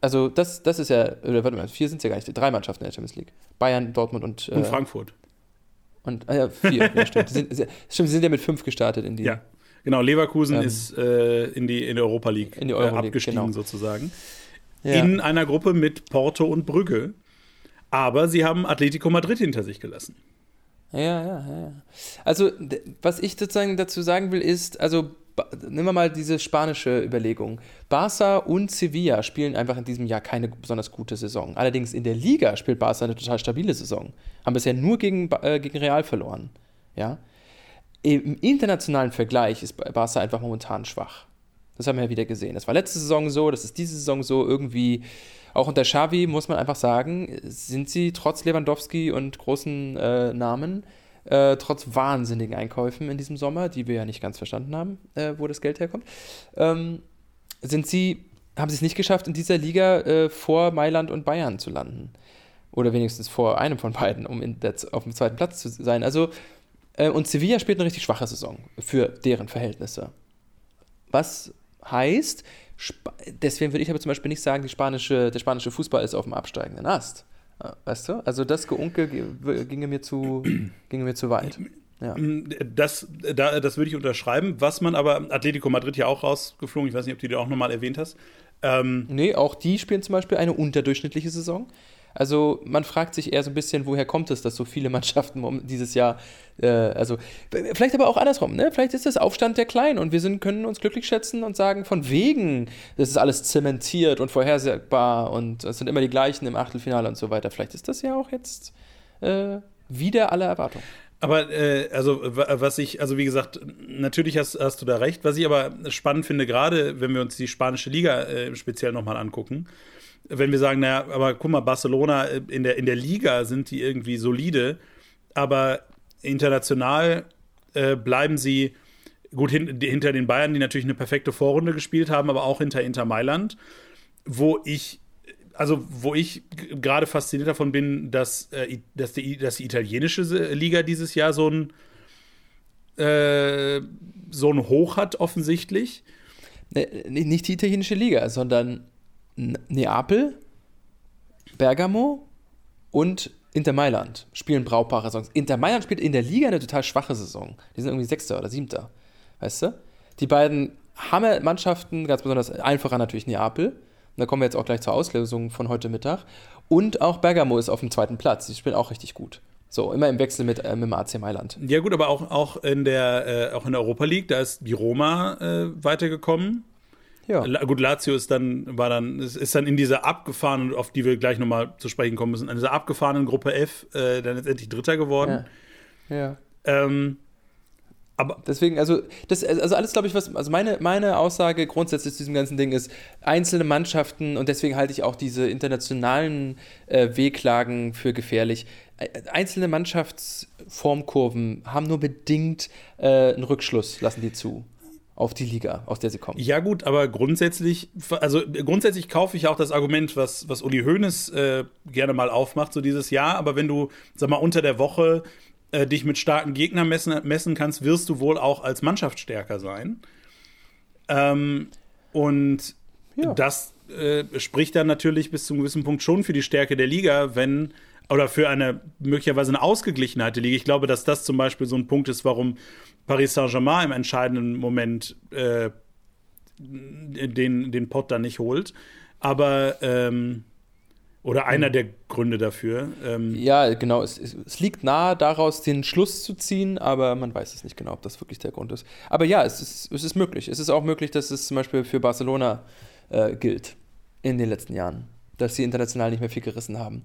Also das, das ist ja, oder warte mal, vier sind es ja gar nicht, drei Mannschaften in der Champions League. Bayern, Dortmund und, und Frankfurt. Und, ah ja, vier, ja, stimmt. Sie sind, stimmt, sie sind ja mit fünf gestartet in die. Ja. Genau, Leverkusen ähm, ist äh, in, die, in der Europa League, in die Euro äh, abgestiegen genau. sozusagen. Ja. In einer Gruppe mit Porto und Brügge. Aber sie haben Atletico Madrid hinter sich gelassen. Ja, ja, ja. Also, was ich sozusagen dazu sagen will, ist, also nehmen wir mal diese spanische Überlegung. Barca und Sevilla spielen einfach in diesem Jahr keine besonders gute Saison. Allerdings in der Liga spielt Barca eine total stabile Saison. Haben bisher nur gegen, äh, gegen Real verloren. Ja. Im internationalen Vergleich ist Barca einfach momentan schwach. Das haben wir ja wieder gesehen. Das war letzte Saison so, das ist diese Saison so. Irgendwie, auch unter Xavi, muss man einfach sagen, sind sie trotz Lewandowski und großen äh, Namen, äh, trotz wahnsinnigen Einkäufen in diesem Sommer, die wir ja nicht ganz verstanden haben, äh, wo das Geld herkommt, ähm, sind sie, haben sie es nicht geschafft, in dieser Liga äh, vor Mailand und Bayern zu landen. Oder wenigstens vor einem von beiden, um der, auf dem zweiten Platz zu sein. Also äh, und Sevilla spielt eine richtig schwache Saison für deren Verhältnisse. Was heißt, deswegen würde ich aber zum Beispiel nicht sagen, spanische, der spanische Fußball ist auf dem absteigenden Ast. Weißt du? Also das Geunkel ginge mir zu, ginge mir zu weit. Ja. Das, da, das würde ich unterschreiben. Was man aber, Atletico Madrid ja auch rausgeflogen, ich weiß nicht, ob du die auch nochmal erwähnt hast. Ähm, nee, auch die spielen zum Beispiel eine unterdurchschnittliche Saison. Also man fragt sich eher so ein bisschen, woher kommt es, dass so viele Mannschaften dieses Jahr, äh, also vielleicht aber auch andersrum, ne? Vielleicht ist das Aufstand der Kleinen und wir sind, können uns glücklich schätzen und sagen, von wegen, das ist alles zementiert und vorhersehbar und es sind immer die gleichen im Achtelfinale und so weiter. Vielleicht ist das ja auch jetzt äh, wieder aller Erwartungen. Aber äh, also was ich, also wie gesagt, natürlich hast, hast du da recht. Was ich aber spannend finde, gerade wenn wir uns die spanische Liga äh, speziell nochmal angucken, wenn wir sagen, naja, aber guck mal, Barcelona äh, in der, in der Liga sind die irgendwie solide, aber international äh, bleiben sie gut hin, hinter den Bayern, die natürlich eine perfekte Vorrunde gespielt haben, aber auch hinter Inter Mailand, wo ich also wo ich gerade fasziniert davon bin, dass, äh, dass, die, dass die italienische Liga dieses Jahr so ein äh, so ein Hoch hat offensichtlich. Nee, nicht die italienische Liga, sondern Neapel, Bergamo und Inter Mailand spielen brauchbare Saisons. Inter Mailand spielt in der Liga eine total schwache Saison. Die sind irgendwie Sechster oder Siebter. Weißt du? Die beiden Hammer-Mannschaften, ganz besonders einfacher natürlich Neapel. Und da kommen wir jetzt auch gleich zur Auslösung von heute Mittag. Und auch Bergamo ist auf dem zweiten Platz. Die spielen auch richtig gut. So, immer im Wechsel mit, äh, mit dem AC Mailand. Ja, gut, aber auch, auch, in, der, äh, auch in der Europa League, da ist die Roma äh, weitergekommen. Ja. Gut, Lazio ist dann, war dann, ist dann in dieser abgefahrenen, auf die wir gleich nochmal zu sprechen kommen müssen, in dieser abgefahrenen Gruppe F äh, dann letztendlich Dritter geworden. Ja. ja. Ähm, Aber Deswegen, also, das, also alles, glaube ich, was, also meine, meine Aussage grundsätzlich zu diesem ganzen Ding ist, einzelne Mannschaften, und deswegen halte ich auch diese internationalen äh, Wehklagen für gefährlich. Äh, einzelne Mannschaftsformkurven haben nur bedingt äh, einen Rückschluss, lassen die zu auf die Liga, aus der sie kommen. Ja, gut, aber grundsätzlich, also grundsätzlich kaufe ich auch das Argument, was, was Uli Hoeneß äh, gerne mal aufmacht, so dieses Jahr, aber wenn du, sag mal, unter der Woche äh, dich mit starken Gegnern messen, messen kannst, wirst du wohl auch als Mannschaft stärker sein. Ähm, und ja. das äh, spricht dann natürlich bis zu einem gewissen Punkt schon für die Stärke der Liga, wenn oder für eine möglicherweise eine Ausgeglichenheit der Liga. Ich glaube, dass das zum Beispiel so ein Punkt ist, warum Paris Saint-Germain im entscheidenden Moment äh, den, den Pot dann nicht holt. Aber ähm, oder einer mhm. der Gründe dafür. Ähm ja, genau. Es, es, liegt nahe, daraus den Schluss zu ziehen, aber man weiß es nicht genau, ob das wirklich der Grund ist. Aber ja, es ist, es ist möglich. Es ist auch möglich, dass es zum Beispiel für Barcelona äh, gilt in den letzten Jahren, dass sie international nicht mehr viel gerissen haben.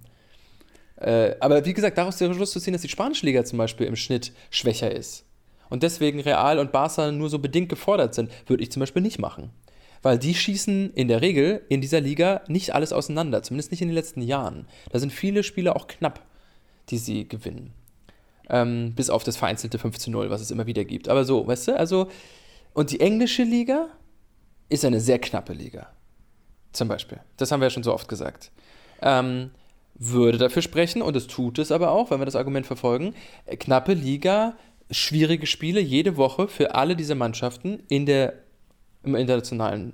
Äh, aber wie gesagt, daraus den Schluss zu ziehen, dass die spanische Liga zum Beispiel im Schnitt schwächer ist und deswegen Real und Barca nur so bedingt gefordert sind, würde ich zum Beispiel nicht machen weil die schießen in der Regel in dieser Liga nicht alles auseinander, zumindest nicht in den letzten Jahren. Da sind viele Spiele auch knapp, die sie gewinnen. Ähm, bis auf das vereinzelte 5 zu 0, was es immer wieder gibt. Aber so, weißt du, also, und die englische Liga ist eine sehr knappe Liga. Zum Beispiel. Das haben wir ja schon so oft gesagt. Ähm, würde dafür sprechen, und es tut es aber auch, wenn wir das Argument verfolgen, äh, knappe Liga, schwierige Spiele jede Woche für alle diese Mannschaften in der im internationalen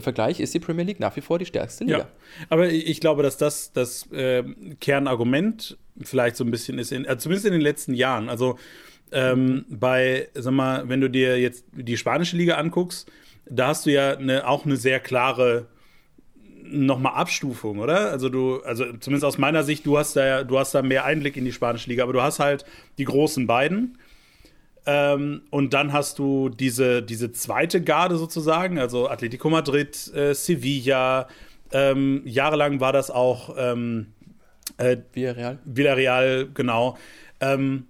Vergleich ist die Premier League nach wie vor die stärkste Liga. Ja, aber ich glaube, dass das das äh, Kernargument vielleicht so ein bisschen ist, in, äh, zumindest in den letzten Jahren. Also ähm, bei, sag mal, wenn du dir jetzt die spanische Liga anguckst, da hast du ja eine, auch eine sehr klare nochmal Abstufung, oder? Also du, also zumindest aus meiner Sicht, du hast da ja, du hast da mehr Einblick in die spanische Liga, aber du hast halt die großen beiden ähm, und dann hast du diese, diese zweite Garde sozusagen, also Atletico Madrid, äh, Sevilla. Ähm, jahrelang war das auch ähm, äh, Villarreal. Villarreal, genau. Ähm,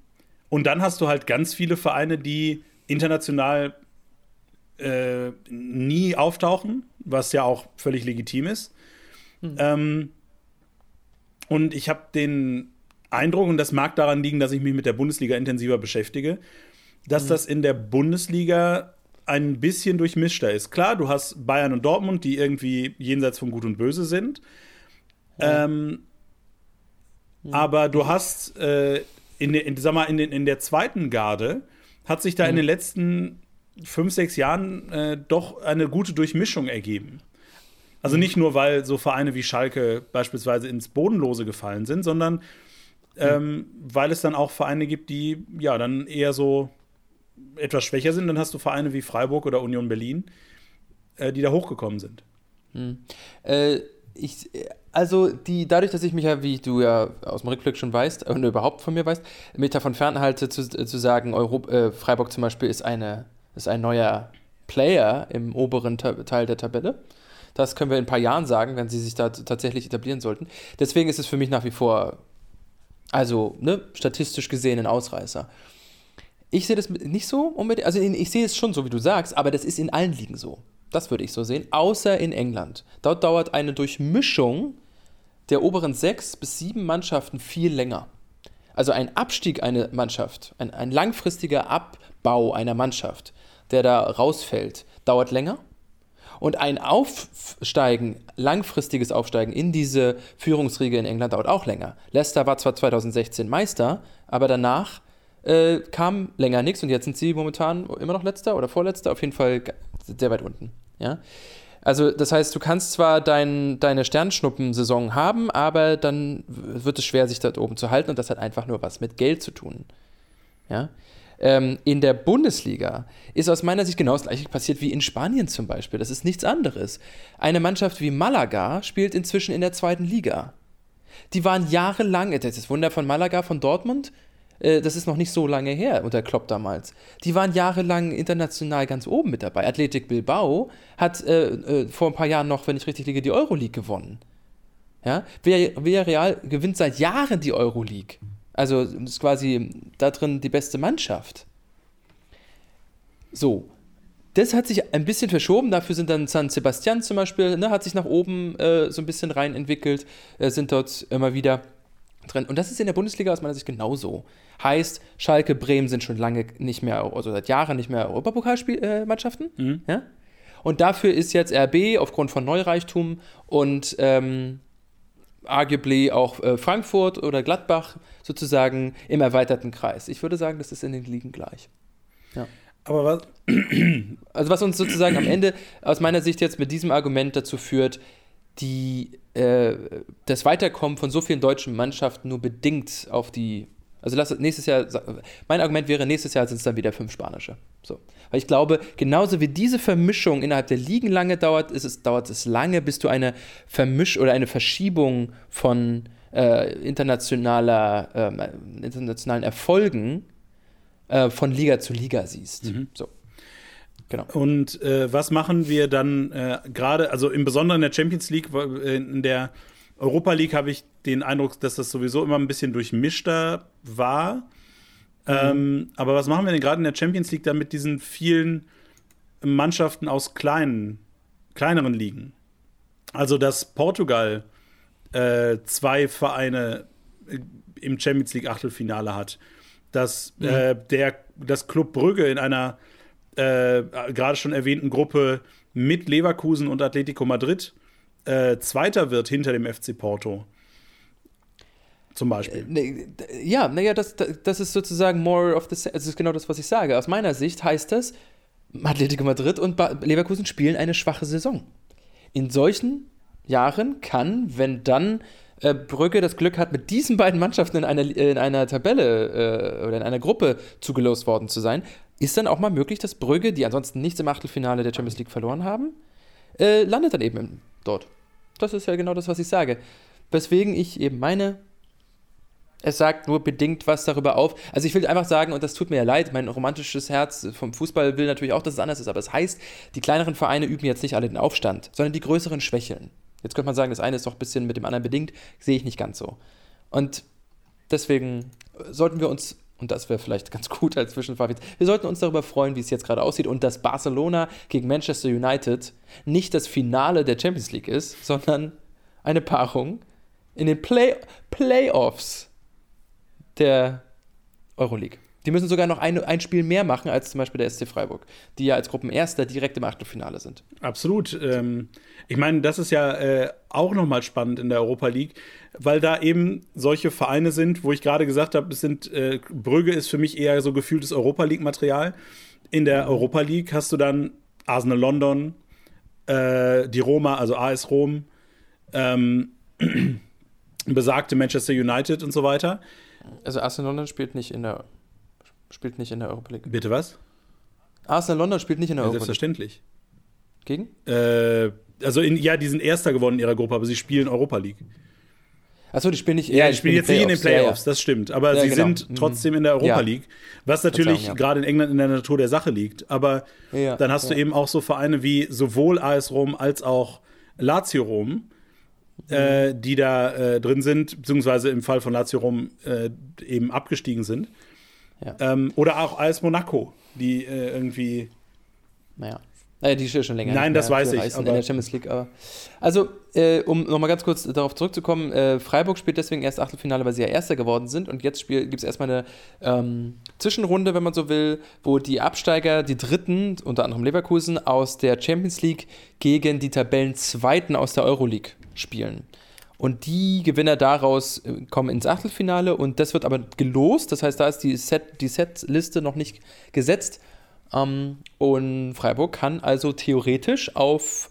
und dann hast du halt ganz viele Vereine, die international äh, nie auftauchen, was ja auch völlig legitim ist. Hm. und ich habe den Eindruck, und das mag daran liegen, dass ich mich mit der Bundesliga intensiver beschäftige, dass mhm. das in der Bundesliga ein bisschen durchmischter ist. Klar, du hast Bayern und Dortmund, die irgendwie jenseits von Gut und Böse sind. Ja. Ähm, ja. Aber du hast äh, in, der, in, sag mal, in, den, in der zweiten Garde hat sich da mhm. in den letzten fünf, sechs Jahren äh, doch eine gute Durchmischung ergeben. Also mhm. nicht nur, weil so Vereine wie Schalke beispielsweise ins Bodenlose gefallen sind, sondern mhm. ähm, weil es dann auch Vereine gibt, die ja dann eher so etwas schwächer sind, dann hast du Vereine wie Freiburg oder Union Berlin, äh, die da hochgekommen sind. Hm. Äh, ich, also die, dadurch, dass ich mich ja, wie du ja aus dem Rückblick schon weißt, und überhaupt von mir weißt, mich davon fernhalte, zu, zu sagen, Europ äh, Freiburg zum Beispiel ist, eine, ist ein neuer Player im oberen Ta Teil der Tabelle. Das können wir in ein paar Jahren sagen, wenn sie sich da tatsächlich etablieren sollten. Deswegen ist es für mich nach wie vor, also ne, statistisch gesehen, ein Ausreißer. Ich sehe das nicht so unbedingt. Also ich sehe es schon so, wie du sagst, aber das ist in allen Ligen so. Das würde ich so sehen, außer in England. Dort dauert eine Durchmischung der oberen sechs bis sieben Mannschaften viel länger. Also ein Abstieg einer Mannschaft, ein, ein langfristiger Abbau einer Mannschaft, der da rausfällt, dauert länger. Und ein Aufsteigen, langfristiges Aufsteigen in diese Führungsriege in England dauert auch länger. Leicester war zwar 2016 Meister, aber danach äh, kam länger nichts und jetzt sind sie momentan immer noch letzter oder vorletzter, auf jeden Fall sehr weit unten. Ja? Also, das heißt, du kannst zwar dein, deine Sternschnuppen-Saison haben, aber dann wird es schwer, sich dort oben zu halten und das hat einfach nur was mit Geld zu tun. Ja? Ähm, in der Bundesliga ist aus meiner Sicht genau das gleiche passiert wie in Spanien zum Beispiel. Das ist nichts anderes. Eine Mannschaft wie Malaga spielt inzwischen in der zweiten Liga. Die waren jahrelang, das ist das Wunder von Malaga, von Dortmund, das ist noch nicht so lange her unter Klopp damals. Die waren jahrelang international ganz oben mit dabei. Athletic Bilbao hat äh, äh, vor ein paar Jahren noch, wenn ich richtig liege, die Euroleague gewonnen. Ja? Villarreal gewinnt seit Jahren die Euroleague. Also ist quasi da drin die beste Mannschaft. So, das hat sich ein bisschen verschoben. Dafür sind dann San Sebastian zum Beispiel, ne, hat sich nach oben äh, so ein bisschen rein entwickelt, äh, sind dort immer wieder drin. Und das ist in der Bundesliga aus meiner Sicht genauso. Heißt, Schalke, Bremen sind schon lange nicht mehr, also seit Jahren nicht mehr Europapokalmannschaften. Äh, mhm. Ja? Und dafür ist jetzt RB aufgrund von Neureichtum und ähm, arguably auch äh, Frankfurt oder Gladbach sozusagen im erweiterten Kreis. Ich würde sagen, das ist in den Ligen gleich. Ja. Aber was? Also was uns sozusagen am Ende aus meiner Sicht jetzt mit diesem Argument dazu führt, die, das Weiterkommen von so vielen deutschen Mannschaften nur bedingt auf die also lass, nächstes Jahr, mein Argument wäre, nächstes Jahr sind es dann wieder fünf spanische. So. Weil ich glaube, genauso wie diese Vermischung innerhalb der Ligen lange dauert, ist es, dauert es lange, bis du eine Vermisch oder eine Verschiebung von äh, internationaler, äh, internationalen Erfolgen äh, von Liga zu Liga siehst. Mhm. So. Genau. Und äh, was machen wir dann äh, gerade, also im Besonderen in der Champions League, äh, in der Europa League habe ich den Eindruck, dass das sowieso immer ein bisschen durchmischter war. Mhm. Ähm, aber was machen wir denn gerade in der Champions League dann mit diesen vielen Mannschaften aus kleinen, kleineren Ligen? Also, dass Portugal äh, zwei Vereine äh, im Champions League Achtelfinale hat, dass mhm. äh, der, das Club Brügge in einer äh, gerade schon erwähnten Gruppe mit Leverkusen und Atletico Madrid äh, Zweiter wird hinter dem FC Porto. Zum Beispiel. Ne, ja, naja, das, das ist sozusagen more of the. Das ist genau das, was ich sage. Aus meiner Sicht heißt das, Atletico Madrid und Leverkusen spielen eine schwache Saison. In solchen Jahren kann, wenn dann äh, Brügge das Glück hat, mit diesen beiden Mannschaften in einer, in einer Tabelle äh, oder in einer Gruppe zugelost worden zu sein, ist dann auch mal möglich, dass Brügge, die ansonsten nichts im Achtelfinale der Champions League verloren haben, äh, landet dann eben dort. Das ist ja genau das, was ich sage. Weswegen ich eben meine, es sagt nur bedingt was darüber auf. Also ich will einfach sagen, und das tut mir ja leid, mein romantisches Herz vom Fußball will natürlich auch, dass es anders ist, aber es das heißt, die kleineren Vereine üben jetzt nicht alle den Aufstand, sondern die größeren schwächeln. Jetzt könnte man sagen, das eine ist doch ein bisschen mit dem anderen bedingt, sehe ich nicht ganz so. Und deswegen sollten wir uns und das wäre vielleicht ganz gut als Zwischenfazit. Wir sollten uns darüber freuen, wie es jetzt gerade aussieht und dass Barcelona gegen Manchester United nicht das Finale der Champions League ist, sondern eine Paarung in den Play Playoffs der Euroleague. Die müssen sogar noch ein, ein Spiel mehr machen als zum Beispiel der SC Freiburg, die ja als Gruppenerster direkt im Achtelfinale sind. Absolut. Ähm, ich meine, das ist ja äh, auch nochmal spannend in der Europa League, weil da eben solche Vereine sind, wo ich gerade gesagt habe, es sind äh, Brügge ist für mich eher so gefühltes Europa League-Material. In der Europa League hast du dann Arsenal London, äh, die Roma, also AS Rom, ähm, besagte Manchester United und so weiter. Also Arsenal London spielt nicht in der spielt nicht in der Europa League. Bitte was? Arsenal London spielt nicht in der ja, Europa League. Selbstverständlich. Gegen? Äh, also in, ja, die sind Erster geworden in ihrer Gruppe, aber sie spielen Europa League. Achso, die spielen nicht. Ja, die spielen jetzt nicht in den Playoffs, ja, ja. das stimmt. Aber ja, sie genau. sind mhm. trotzdem in der Europa League. Was natürlich gerade in England in der Natur der Sache liegt. Aber dann hast du eben auch so Vereine wie sowohl AS Rom als auch Lazio Rom, mhm. äh, die da äh, drin sind, beziehungsweise im Fall von Lazio Rom äh, eben abgestiegen sind. Ähm, oder auch AS Monaco, die äh, irgendwie. Naja. Naja, die ist schon länger. Nein, das weiß ich. Aber in der Champions League. Aber also, äh, um nochmal ganz kurz darauf zurückzukommen: äh, Freiburg spielt deswegen erst Achtelfinale, weil sie ja Erster geworden sind. Und jetzt gibt es erstmal eine ähm, Zwischenrunde, wenn man so will, wo die Absteiger, die Dritten, unter anderem Leverkusen, aus der Champions League gegen die Tabellenzweiten aus der Euroleague spielen. Und die Gewinner daraus äh, kommen ins Achtelfinale und das wird aber gelost. Das heißt, da ist die Set, die Setliste noch nicht gesetzt. Ähm, und Freiburg kann also theoretisch auf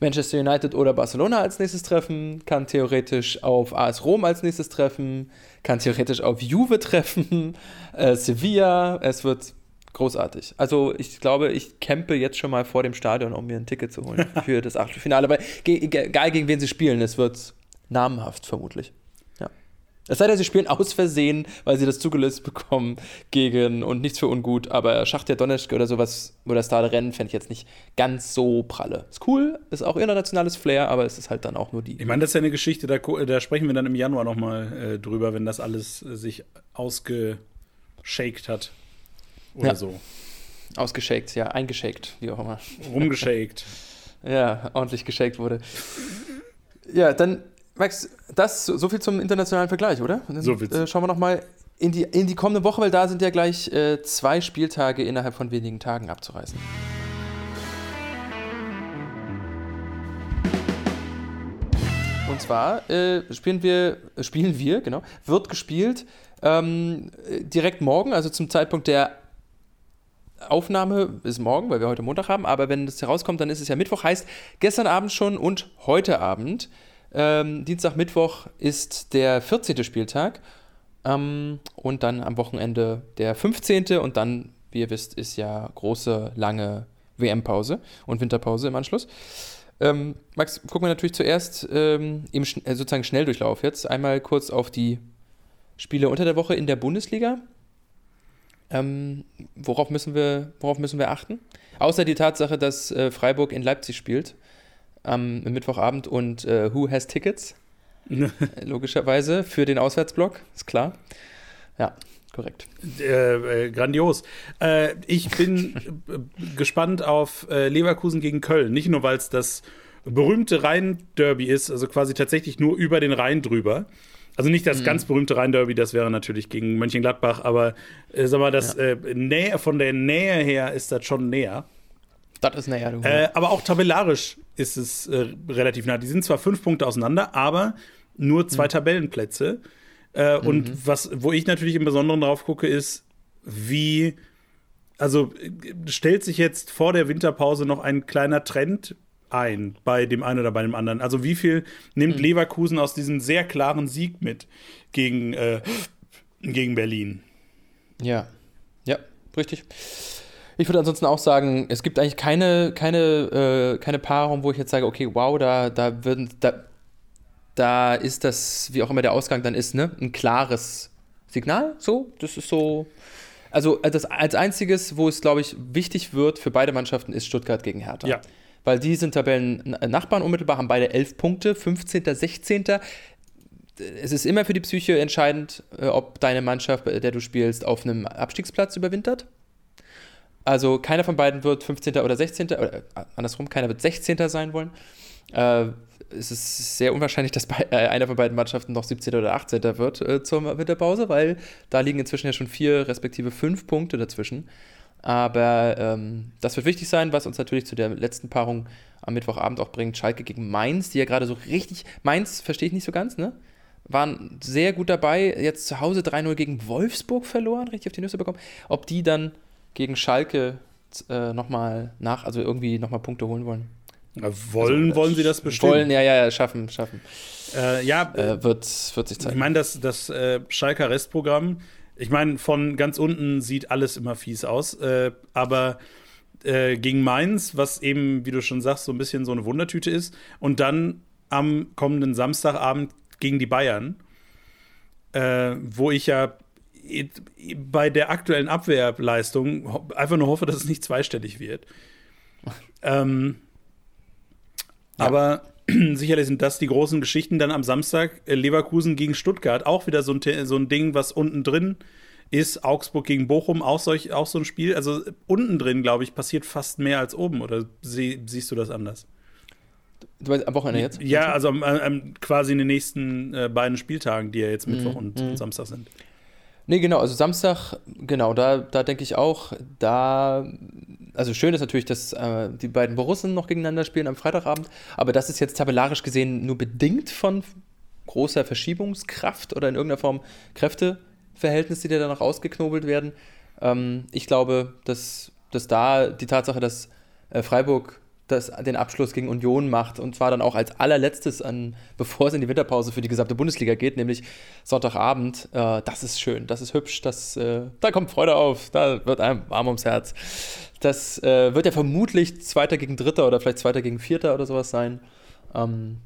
Manchester United oder Barcelona als nächstes treffen, kann theoretisch auf AS Rom als nächstes treffen, kann theoretisch auf Juve treffen, äh, Sevilla. Es wird großartig. Also ich glaube, ich campe jetzt schon mal vor dem Stadion, um mir ein Ticket zu holen für das Achtelfinale. Aber egal gegen wen sie spielen, es wird namenhaft vermutlich. Es sei denn, sie spielen aus Versehen, weil sie das zugelöst bekommen gegen und nichts für ungut, aber Schacht Donetsk oder sowas, das da Rennen, fände ich jetzt nicht ganz so pralle. Ist cool, ist auch internationales Flair, aber es ist halt dann auch nur die. Ich meine, das ist ja eine Geschichte, da, da sprechen wir dann im Januar nochmal äh, drüber, wenn das alles äh, sich ausgeschakt hat. Oder ja. so. Ausgeschakt, ja, eingeschakt, wie auch immer. Rumgeschakt. ja, ordentlich geschakt wurde. Ja, dann, Max, das so viel zum internationalen Vergleich, oder? Dann, so viel. Äh, schauen wir nochmal in die, in die kommende Woche, weil da sind ja gleich äh, zwei Spieltage innerhalb von wenigen Tagen abzureißen. Und zwar äh, spielen wir, spielen wir, genau, wird gespielt ähm, direkt morgen, also zum Zeitpunkt der Aufnahme ist morgen, weil wir heute Montag haben, aber wenn das herauskommt, dann ist es ja Mittwoch. Heißt, gestern Abend schon und heute Abend. Ähm, Dienstag, Mittwoch ist der 14. Spieltag ähm, und dann am Wochenende der 15. und dann, wie ihr wisst, ist ja große, lange WM-Pause und Winterpause im Anschluss. Ähm, Max, gucken wir natürlich zuerst ähm, im äh, sozusagen Schnelldurchlauf jetzt. Einmal kurz auf die Spiele unter der Woche in der Bundesliga. Ähm, worauf, müssen wir, worauf müssen wir achten? Außer die Tatsache, dass äh, Freiburg in Leipzig spielt am Mittwochabend und äh, Who has Tickets? Logischerweise für den Auswärtsblock, ist klar. Ja, korrekt. Äh, äh, grandios. Äh, ich bin gespannt auf äh, Leverkusen gegen Köln. Nicht nur, weil es das berühmte Rhein-Derby ist, also quasi tatsächlich nur über den Rhein drüber. Also nicht das mhm. ganz berühmte Rhein-Derby, das wäre natürlich gegen Mönchengladbach, aber äh, sag mal, das ja. äh, Nähe, von der Nähe her ist das schon näher. Das ist näher, du. Äh, aber auch tabellarisch ist es äh, relativ nah. Die sind zwar fünf Punkte auseinander, aber nur zwei mhm. Tabellenplätze. Äh, mhm. Und was, wo ich natürlich im Besonderen drauf gucke, ist, wie, also stellt sich jetzt vor der Winterpause noch ein kleiner Trend ein bei dem einen oder bei dem anderen? Also wie viel nimmt mhm. Leverkusen aus diesem sehr klaren Sieg mit gegen, äh, gegen Berlin? Ja, ja, richtig. Ich würde ansonsten auch sagen, es gibt eigentlich keine, keine, äh, keine Paarung, wo ich jetzt sage, okay, wow, da, da, würden, da, da ist das, wie auch immer der Ausgang dann ist, ne, ein klares Signal. So, das ist so. Also das, als einziges, wo es, glaube ich, wichtig wird für beide Mannschaften, ist Stuttgart gegen Hertha. Ja. Weil die sind Tabellen-Nachbarn unmittelbar, haben beide elf Punkte, 15., 16. Es ist immer für die Psyche entscheidend, äh, ob deine Mannschaft, bei der du spielst, auf einem Abstiegsplatz überwintert. Also keiner von beiden wird 15. oder 16. oder äh, andersrum, keiner wird 16. sein wollen. Äh, es ist sehr unwahrscheinlich, dass bei, äh, einer von beiden Mannschaften noch 17. oder 18. wird äh, zur Winterpause, weil da liegen inzwischen ja schon vier respektive fünf Punkte dazwischen. Aber ähm, das wird wichtig sein, was uns natürlich zu der letzten Paarung am Mittwochabend auch bringt. Schalke gegen Mainz, die ja gerade so richtig. Mainz verstehe ich nicht so ganz, ne? Waren sehr gut dabei. Jetzt zu Hause 3-0 gegen Wolfsburg verloren, richtig auf die Nüsse bekommen. Ob die dann gegen Schalke äh, nochmal nach, also irgendwie nochmal Punkte holen wollen. Ja, wollen, also, wollen sie das bestimmt? Wollen, ja, ja, schaffen, schaffen. Äh, ja, äh, wird, wird sich zeigen. Ich meine, das, das äh, Schalker Restprogramm, ich meine, von ganz unten sieht alles immer fies aus, äh, aber äh, gegen Mainz, was eben, wie du schon sagst, so ein bisschen so eine Wundertüte ist, und dann am kommenden Samstagabend gegen die Bayern, äh, wo ich ja bei der aktuellen Abwehrleistung einfach nur hoffe, dass es nicht zweistellig wird. ähm, ja. Aber sicherlich sind das die großen Geschichten dann am Samstag. Äh, Leverkusen gegen Stuttgart, auch wieder so ein, so ein Ding, was unten drin ist. Augsburg gegen Bochum, auch, solch, auch so ein Spiel. Also unten drin, glaube ich, passiert fast mehr als oben. Oder sie, siehst du das anders? Du meinst am Wochenende jetzt? Ja, also am, am, quasi in den nächsten äh, beiden Spieltagen, die ja jetzt Mittwoch mhm. und mhm. Samstag sind. Nee, genau, also Samstag, genau, da, da denke ich auch, da, also schön ist natürlich, dass äh, die beiden Borussen noch gegeneinander spielen am Freitagabend, aber das ist jetzt tabellarisch gesehen nur bedingt von großer Verschiebungskraft oder in irgendeiner Form Kräfteverhältnis, die da noch ausgeknobelt werden. Ähm, ich glaube, dass, dass da die Tatsache, dass äh, Freiburg das, den Abschluss gegen Union macht und zwar dann auch als allerletztes, an, bevor es in die Winterpause für die gesamte Bundesliga geht, nämlich Sonntagabend. Äh, das ist schön, das ist hübsch, das, äh, da kommt Freude auf, da wird einem warm ums Herz. Das äh, wird ja vermutlich Zweiter gegen Dritter oder vielleicht Zweiter gegen Vierter oder sowas sein. Ähm,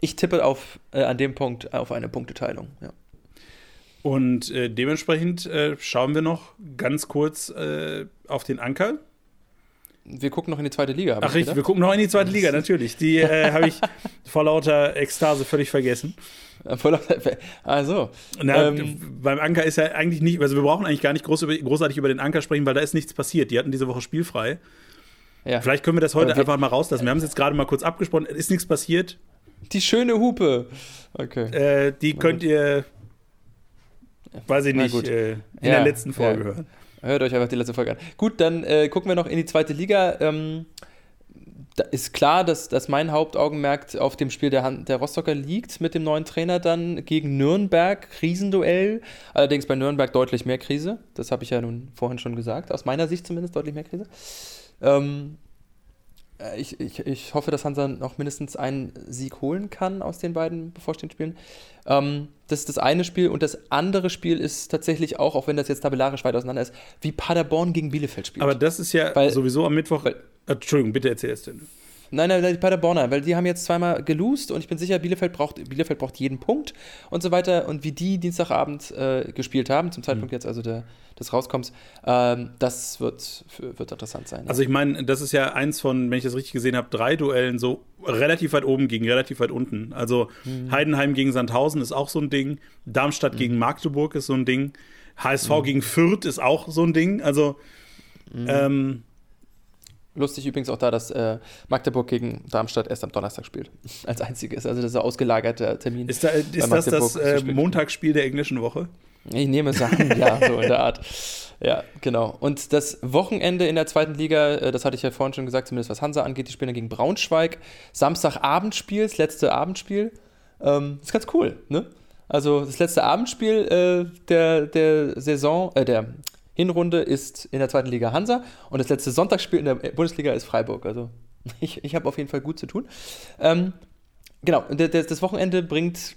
ich tippe auf, äh, an dem Punkt auf eine Punkteteilung, ja. Und äh, dementsprechend äh, schauen wir noch ganz kurz auf den Anker wir gucken noch in die zweite Liga. Ach richtig, wir gucken noch in die zweite Liga, natürlich. Die äh, habe ich vor lauter Ekstase völlig vergessen. Also. Na, ähm, beim Anker ist ja eigentlich nicht, also wir brauchen eigentlich gar nicht groß, großartig über den Anker sprechen, weil da ist nichts passiert. Die hatten diese Woche spielfrei. Ja. Vielleicht können wir das heute einfach mal rauslassen. Wir haben es jetzt gerade mal kurz abgesprochen, ist nichts passiert. Die schöne Hupe. Okay. Äh, die könnt ihr, weiß ich nicht, äh, in ja, der letzten Folge ja. hören. Hört euch einfach die letzte Folge an. Gut, dann äh, gucken wir noch in die zweite Liga. Ähm, da ist klar, dass, dass mein Hauptaugenmerk auf dem Spiel der, der Rostocker liegt mit dem neuen Trainer dann gegen Nürnberg, Krisenduell. Allerdings bei Nürnberg deutlich mehr Krise. Das habe ich ja nun vorhin schon gesagt. Aus meiner Sicht zumindest deutlich mehr Krise. Ähm, äh, ich, ich, ich hoffe, dass Hansa noch mindestens einen Sieg holen kann aus den beiden bevorstehenden Spielen. Ähm, das ist das eine Spiel und das andere Spiel ist tatsächlich auch, auch wenn das jetzt tabellarisch weit auseinander ist, wie Paderborn gegen Bielefeld spielt. Aber das ist ja weil, sowieso am Mittwoch. Weil, Entschuldigung, bitte erzähl es denn. Nein, nein, die Paderborner, weil die haben jetzt zweimal geloost und ich bin sicher, Bielefeld braucht, Bielefeld braucht jeden Punkt und so weiter. Und wie die Dienstagabend äh, gespielt haben, zum Zeitpunkt mhm. jetzt also der, des Rauskommens, ähm, das wird, wird interessant sein. Also ich meine, das ist ja eins von, wenn ich das richtig gesehen habe, drei Duellen so relativ weit oben gegen relativ weit unten. Also mhm. Heidenheim gegen Sandhausen ist auch so ein Ding, Darmstadt mhm. gegen Magdeburg ist so ein Ding, HSV mhm. gegen Fürth ist auch so ein Ding. Also mhm. ähm, Lustig übrigens auch da, dass äh, Magdeburg gegen Darmstadt erst am Donnerstag spielt. Als einziges. Also das ist ein ausgelagerter Termin. Ist, da, ist das das äh, Montagsspiel der englischen Woche? Ich nehme es an, ja, so in der Art. Ja, genau. Und das Wochenende in der zweiten Liga, äh, das hatte ich ja vorhin schon gesagt, zumindest was Hansa angeht, die spielen gegen Braunschweig. Samstagabendspiel, das letzte Abendspiel. Ähm, ist ganz cool, ne? Also das letzte Abendspiel äh, der, der Saison, äh, der Hinrunde ist in der zweiten Liga Hansa und das letzte Sonntagsspiel in der Bundesliga ist Freiburg. Also ich, ich habe auf jeden Fall gut zu tun. Ähm, genau, das Wochenende bringt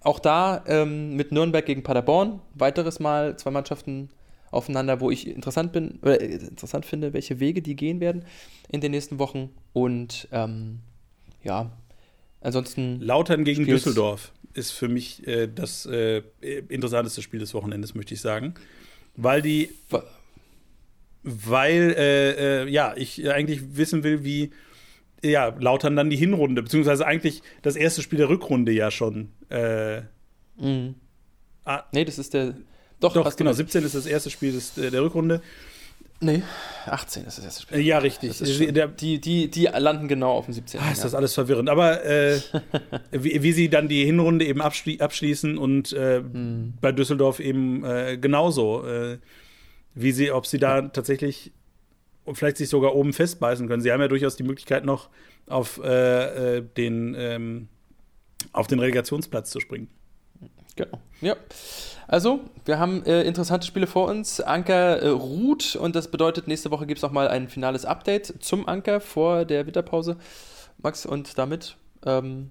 auch da ähm, mit Nürnberg gegen Paderborn weiteres Mal zwei Mannschaften aufeinander, wo ich interessant bin oder äh, interessant finde, welche Wege die gehen werden in den nächsten Wochen. Und ähm, ja, ansonsten. Lautern gegen Düsseldorf ist für mich äh, das äh, interessanteste Spiel des Wochenendes, möchte ich sagen. Weil die. Weil, äh, äh, ja, ich eigentlich wissen will, wie ja, Lautern dann die Hinrunde, beziehungsweise eigentlich das erste Spiel der Rückrunde ja schon. Äh, mhm. ah, nee, das ist der. Doch, doch genau, 17 ist das erste Spiel des, äh, der Rückrunde. Nee, 18 ist das erste Spiel. Ja, richtig. Die, die, die landen genau auf dem 17. Ah, ist das alles verwirrend. Aber äh, wie, wie, sie dann die Hinrunde eben abschli abschließen und äh, hm. bei Düsseldorf eben äh, genauso. Äh, wie sie, ob sie da tatsächlich vielleicht sich sogar oben festbeißen können. Sie haben ja durchaus die Möglichkeit noch auf äh, äh, den ähm, auf den Relegationsplatz zu springen. Genau. Ja. Also, wir haben äh, interessante Spiele vor uns. Anker äh, ruht und das bedeutet, nächste Woche gibt es nochmal ein finales Update zum Anker vor der Winterpause. Max, und damit ähm,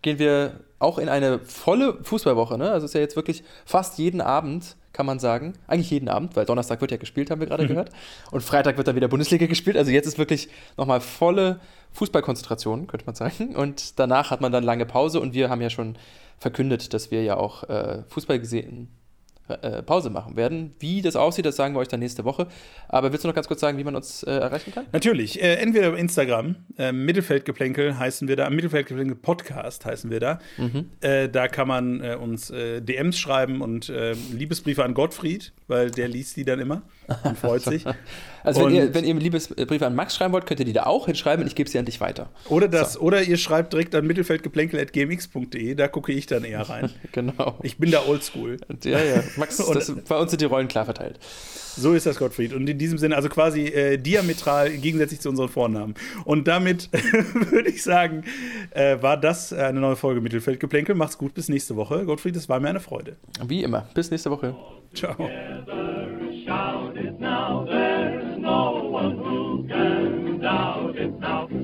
gehen wir auch in eine volle Fußballwoche. Ne? Also, es ist ja jetzt wirklich fast jeden Abend, kann man sagen. Eigentlich jeden Abend, weil Donnerstag wird ja gespielt, haben wir gerade mhm. gehört. Und Freitag wird dann wieder Bundesliga gespielt. Also, jetzt ist wirklich nochmal volle Fußballkonzentration, könnte man sagen. Und danach hat man dann lange Pause und wir haben ja schon verkündet, dass wir ja auch äh, Fußball gesehen äh, Pause machen werden. Wie das aussieht, das sagen wir euch dann nächste Woche. Aber willst du noch ganz kurz sagen, wie man uns äh, erreichen kann? Natürlich. Äh, entweder über Instagram, äh, Mittelfeldgeplänkel heißen wir da, Mittelfeldgeplänkel Podcast heißen wir da. Mhm. Da kann man uns DMs schreiben und Liebesbriefe an Gottfried, weil der liest die dann immer und freut sich. Also wenn ihr, wenn ihr Liebesbriefe an Max schreiben wollt, könnt ihr die da auch hinschreiben und ich gebe sie an dich weiter. Oder das, so. oder ihr schreibt direkt an mittelfeldgeplänkel.gmx.de, da gucke ich dann eher rein. genau. Ich bin da oldschool. Ja, ja. Max, das, bei uns sind die Rollen klar verteilt. So ist das, Gottfried. Und in diesem Sinne, also quasi äh, diametral gegensätzlich zu unseren Vornamen. Und damit würde ich sagen, äh, war das eine neue Folge Mittelfeldgeplänkel. Macht's gut, bis nächste Woche. Gottfried, es war mir eine Freude. Wie immer. Bis nächste Woche. Ciao.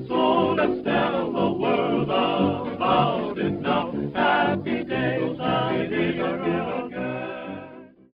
So let's tell the world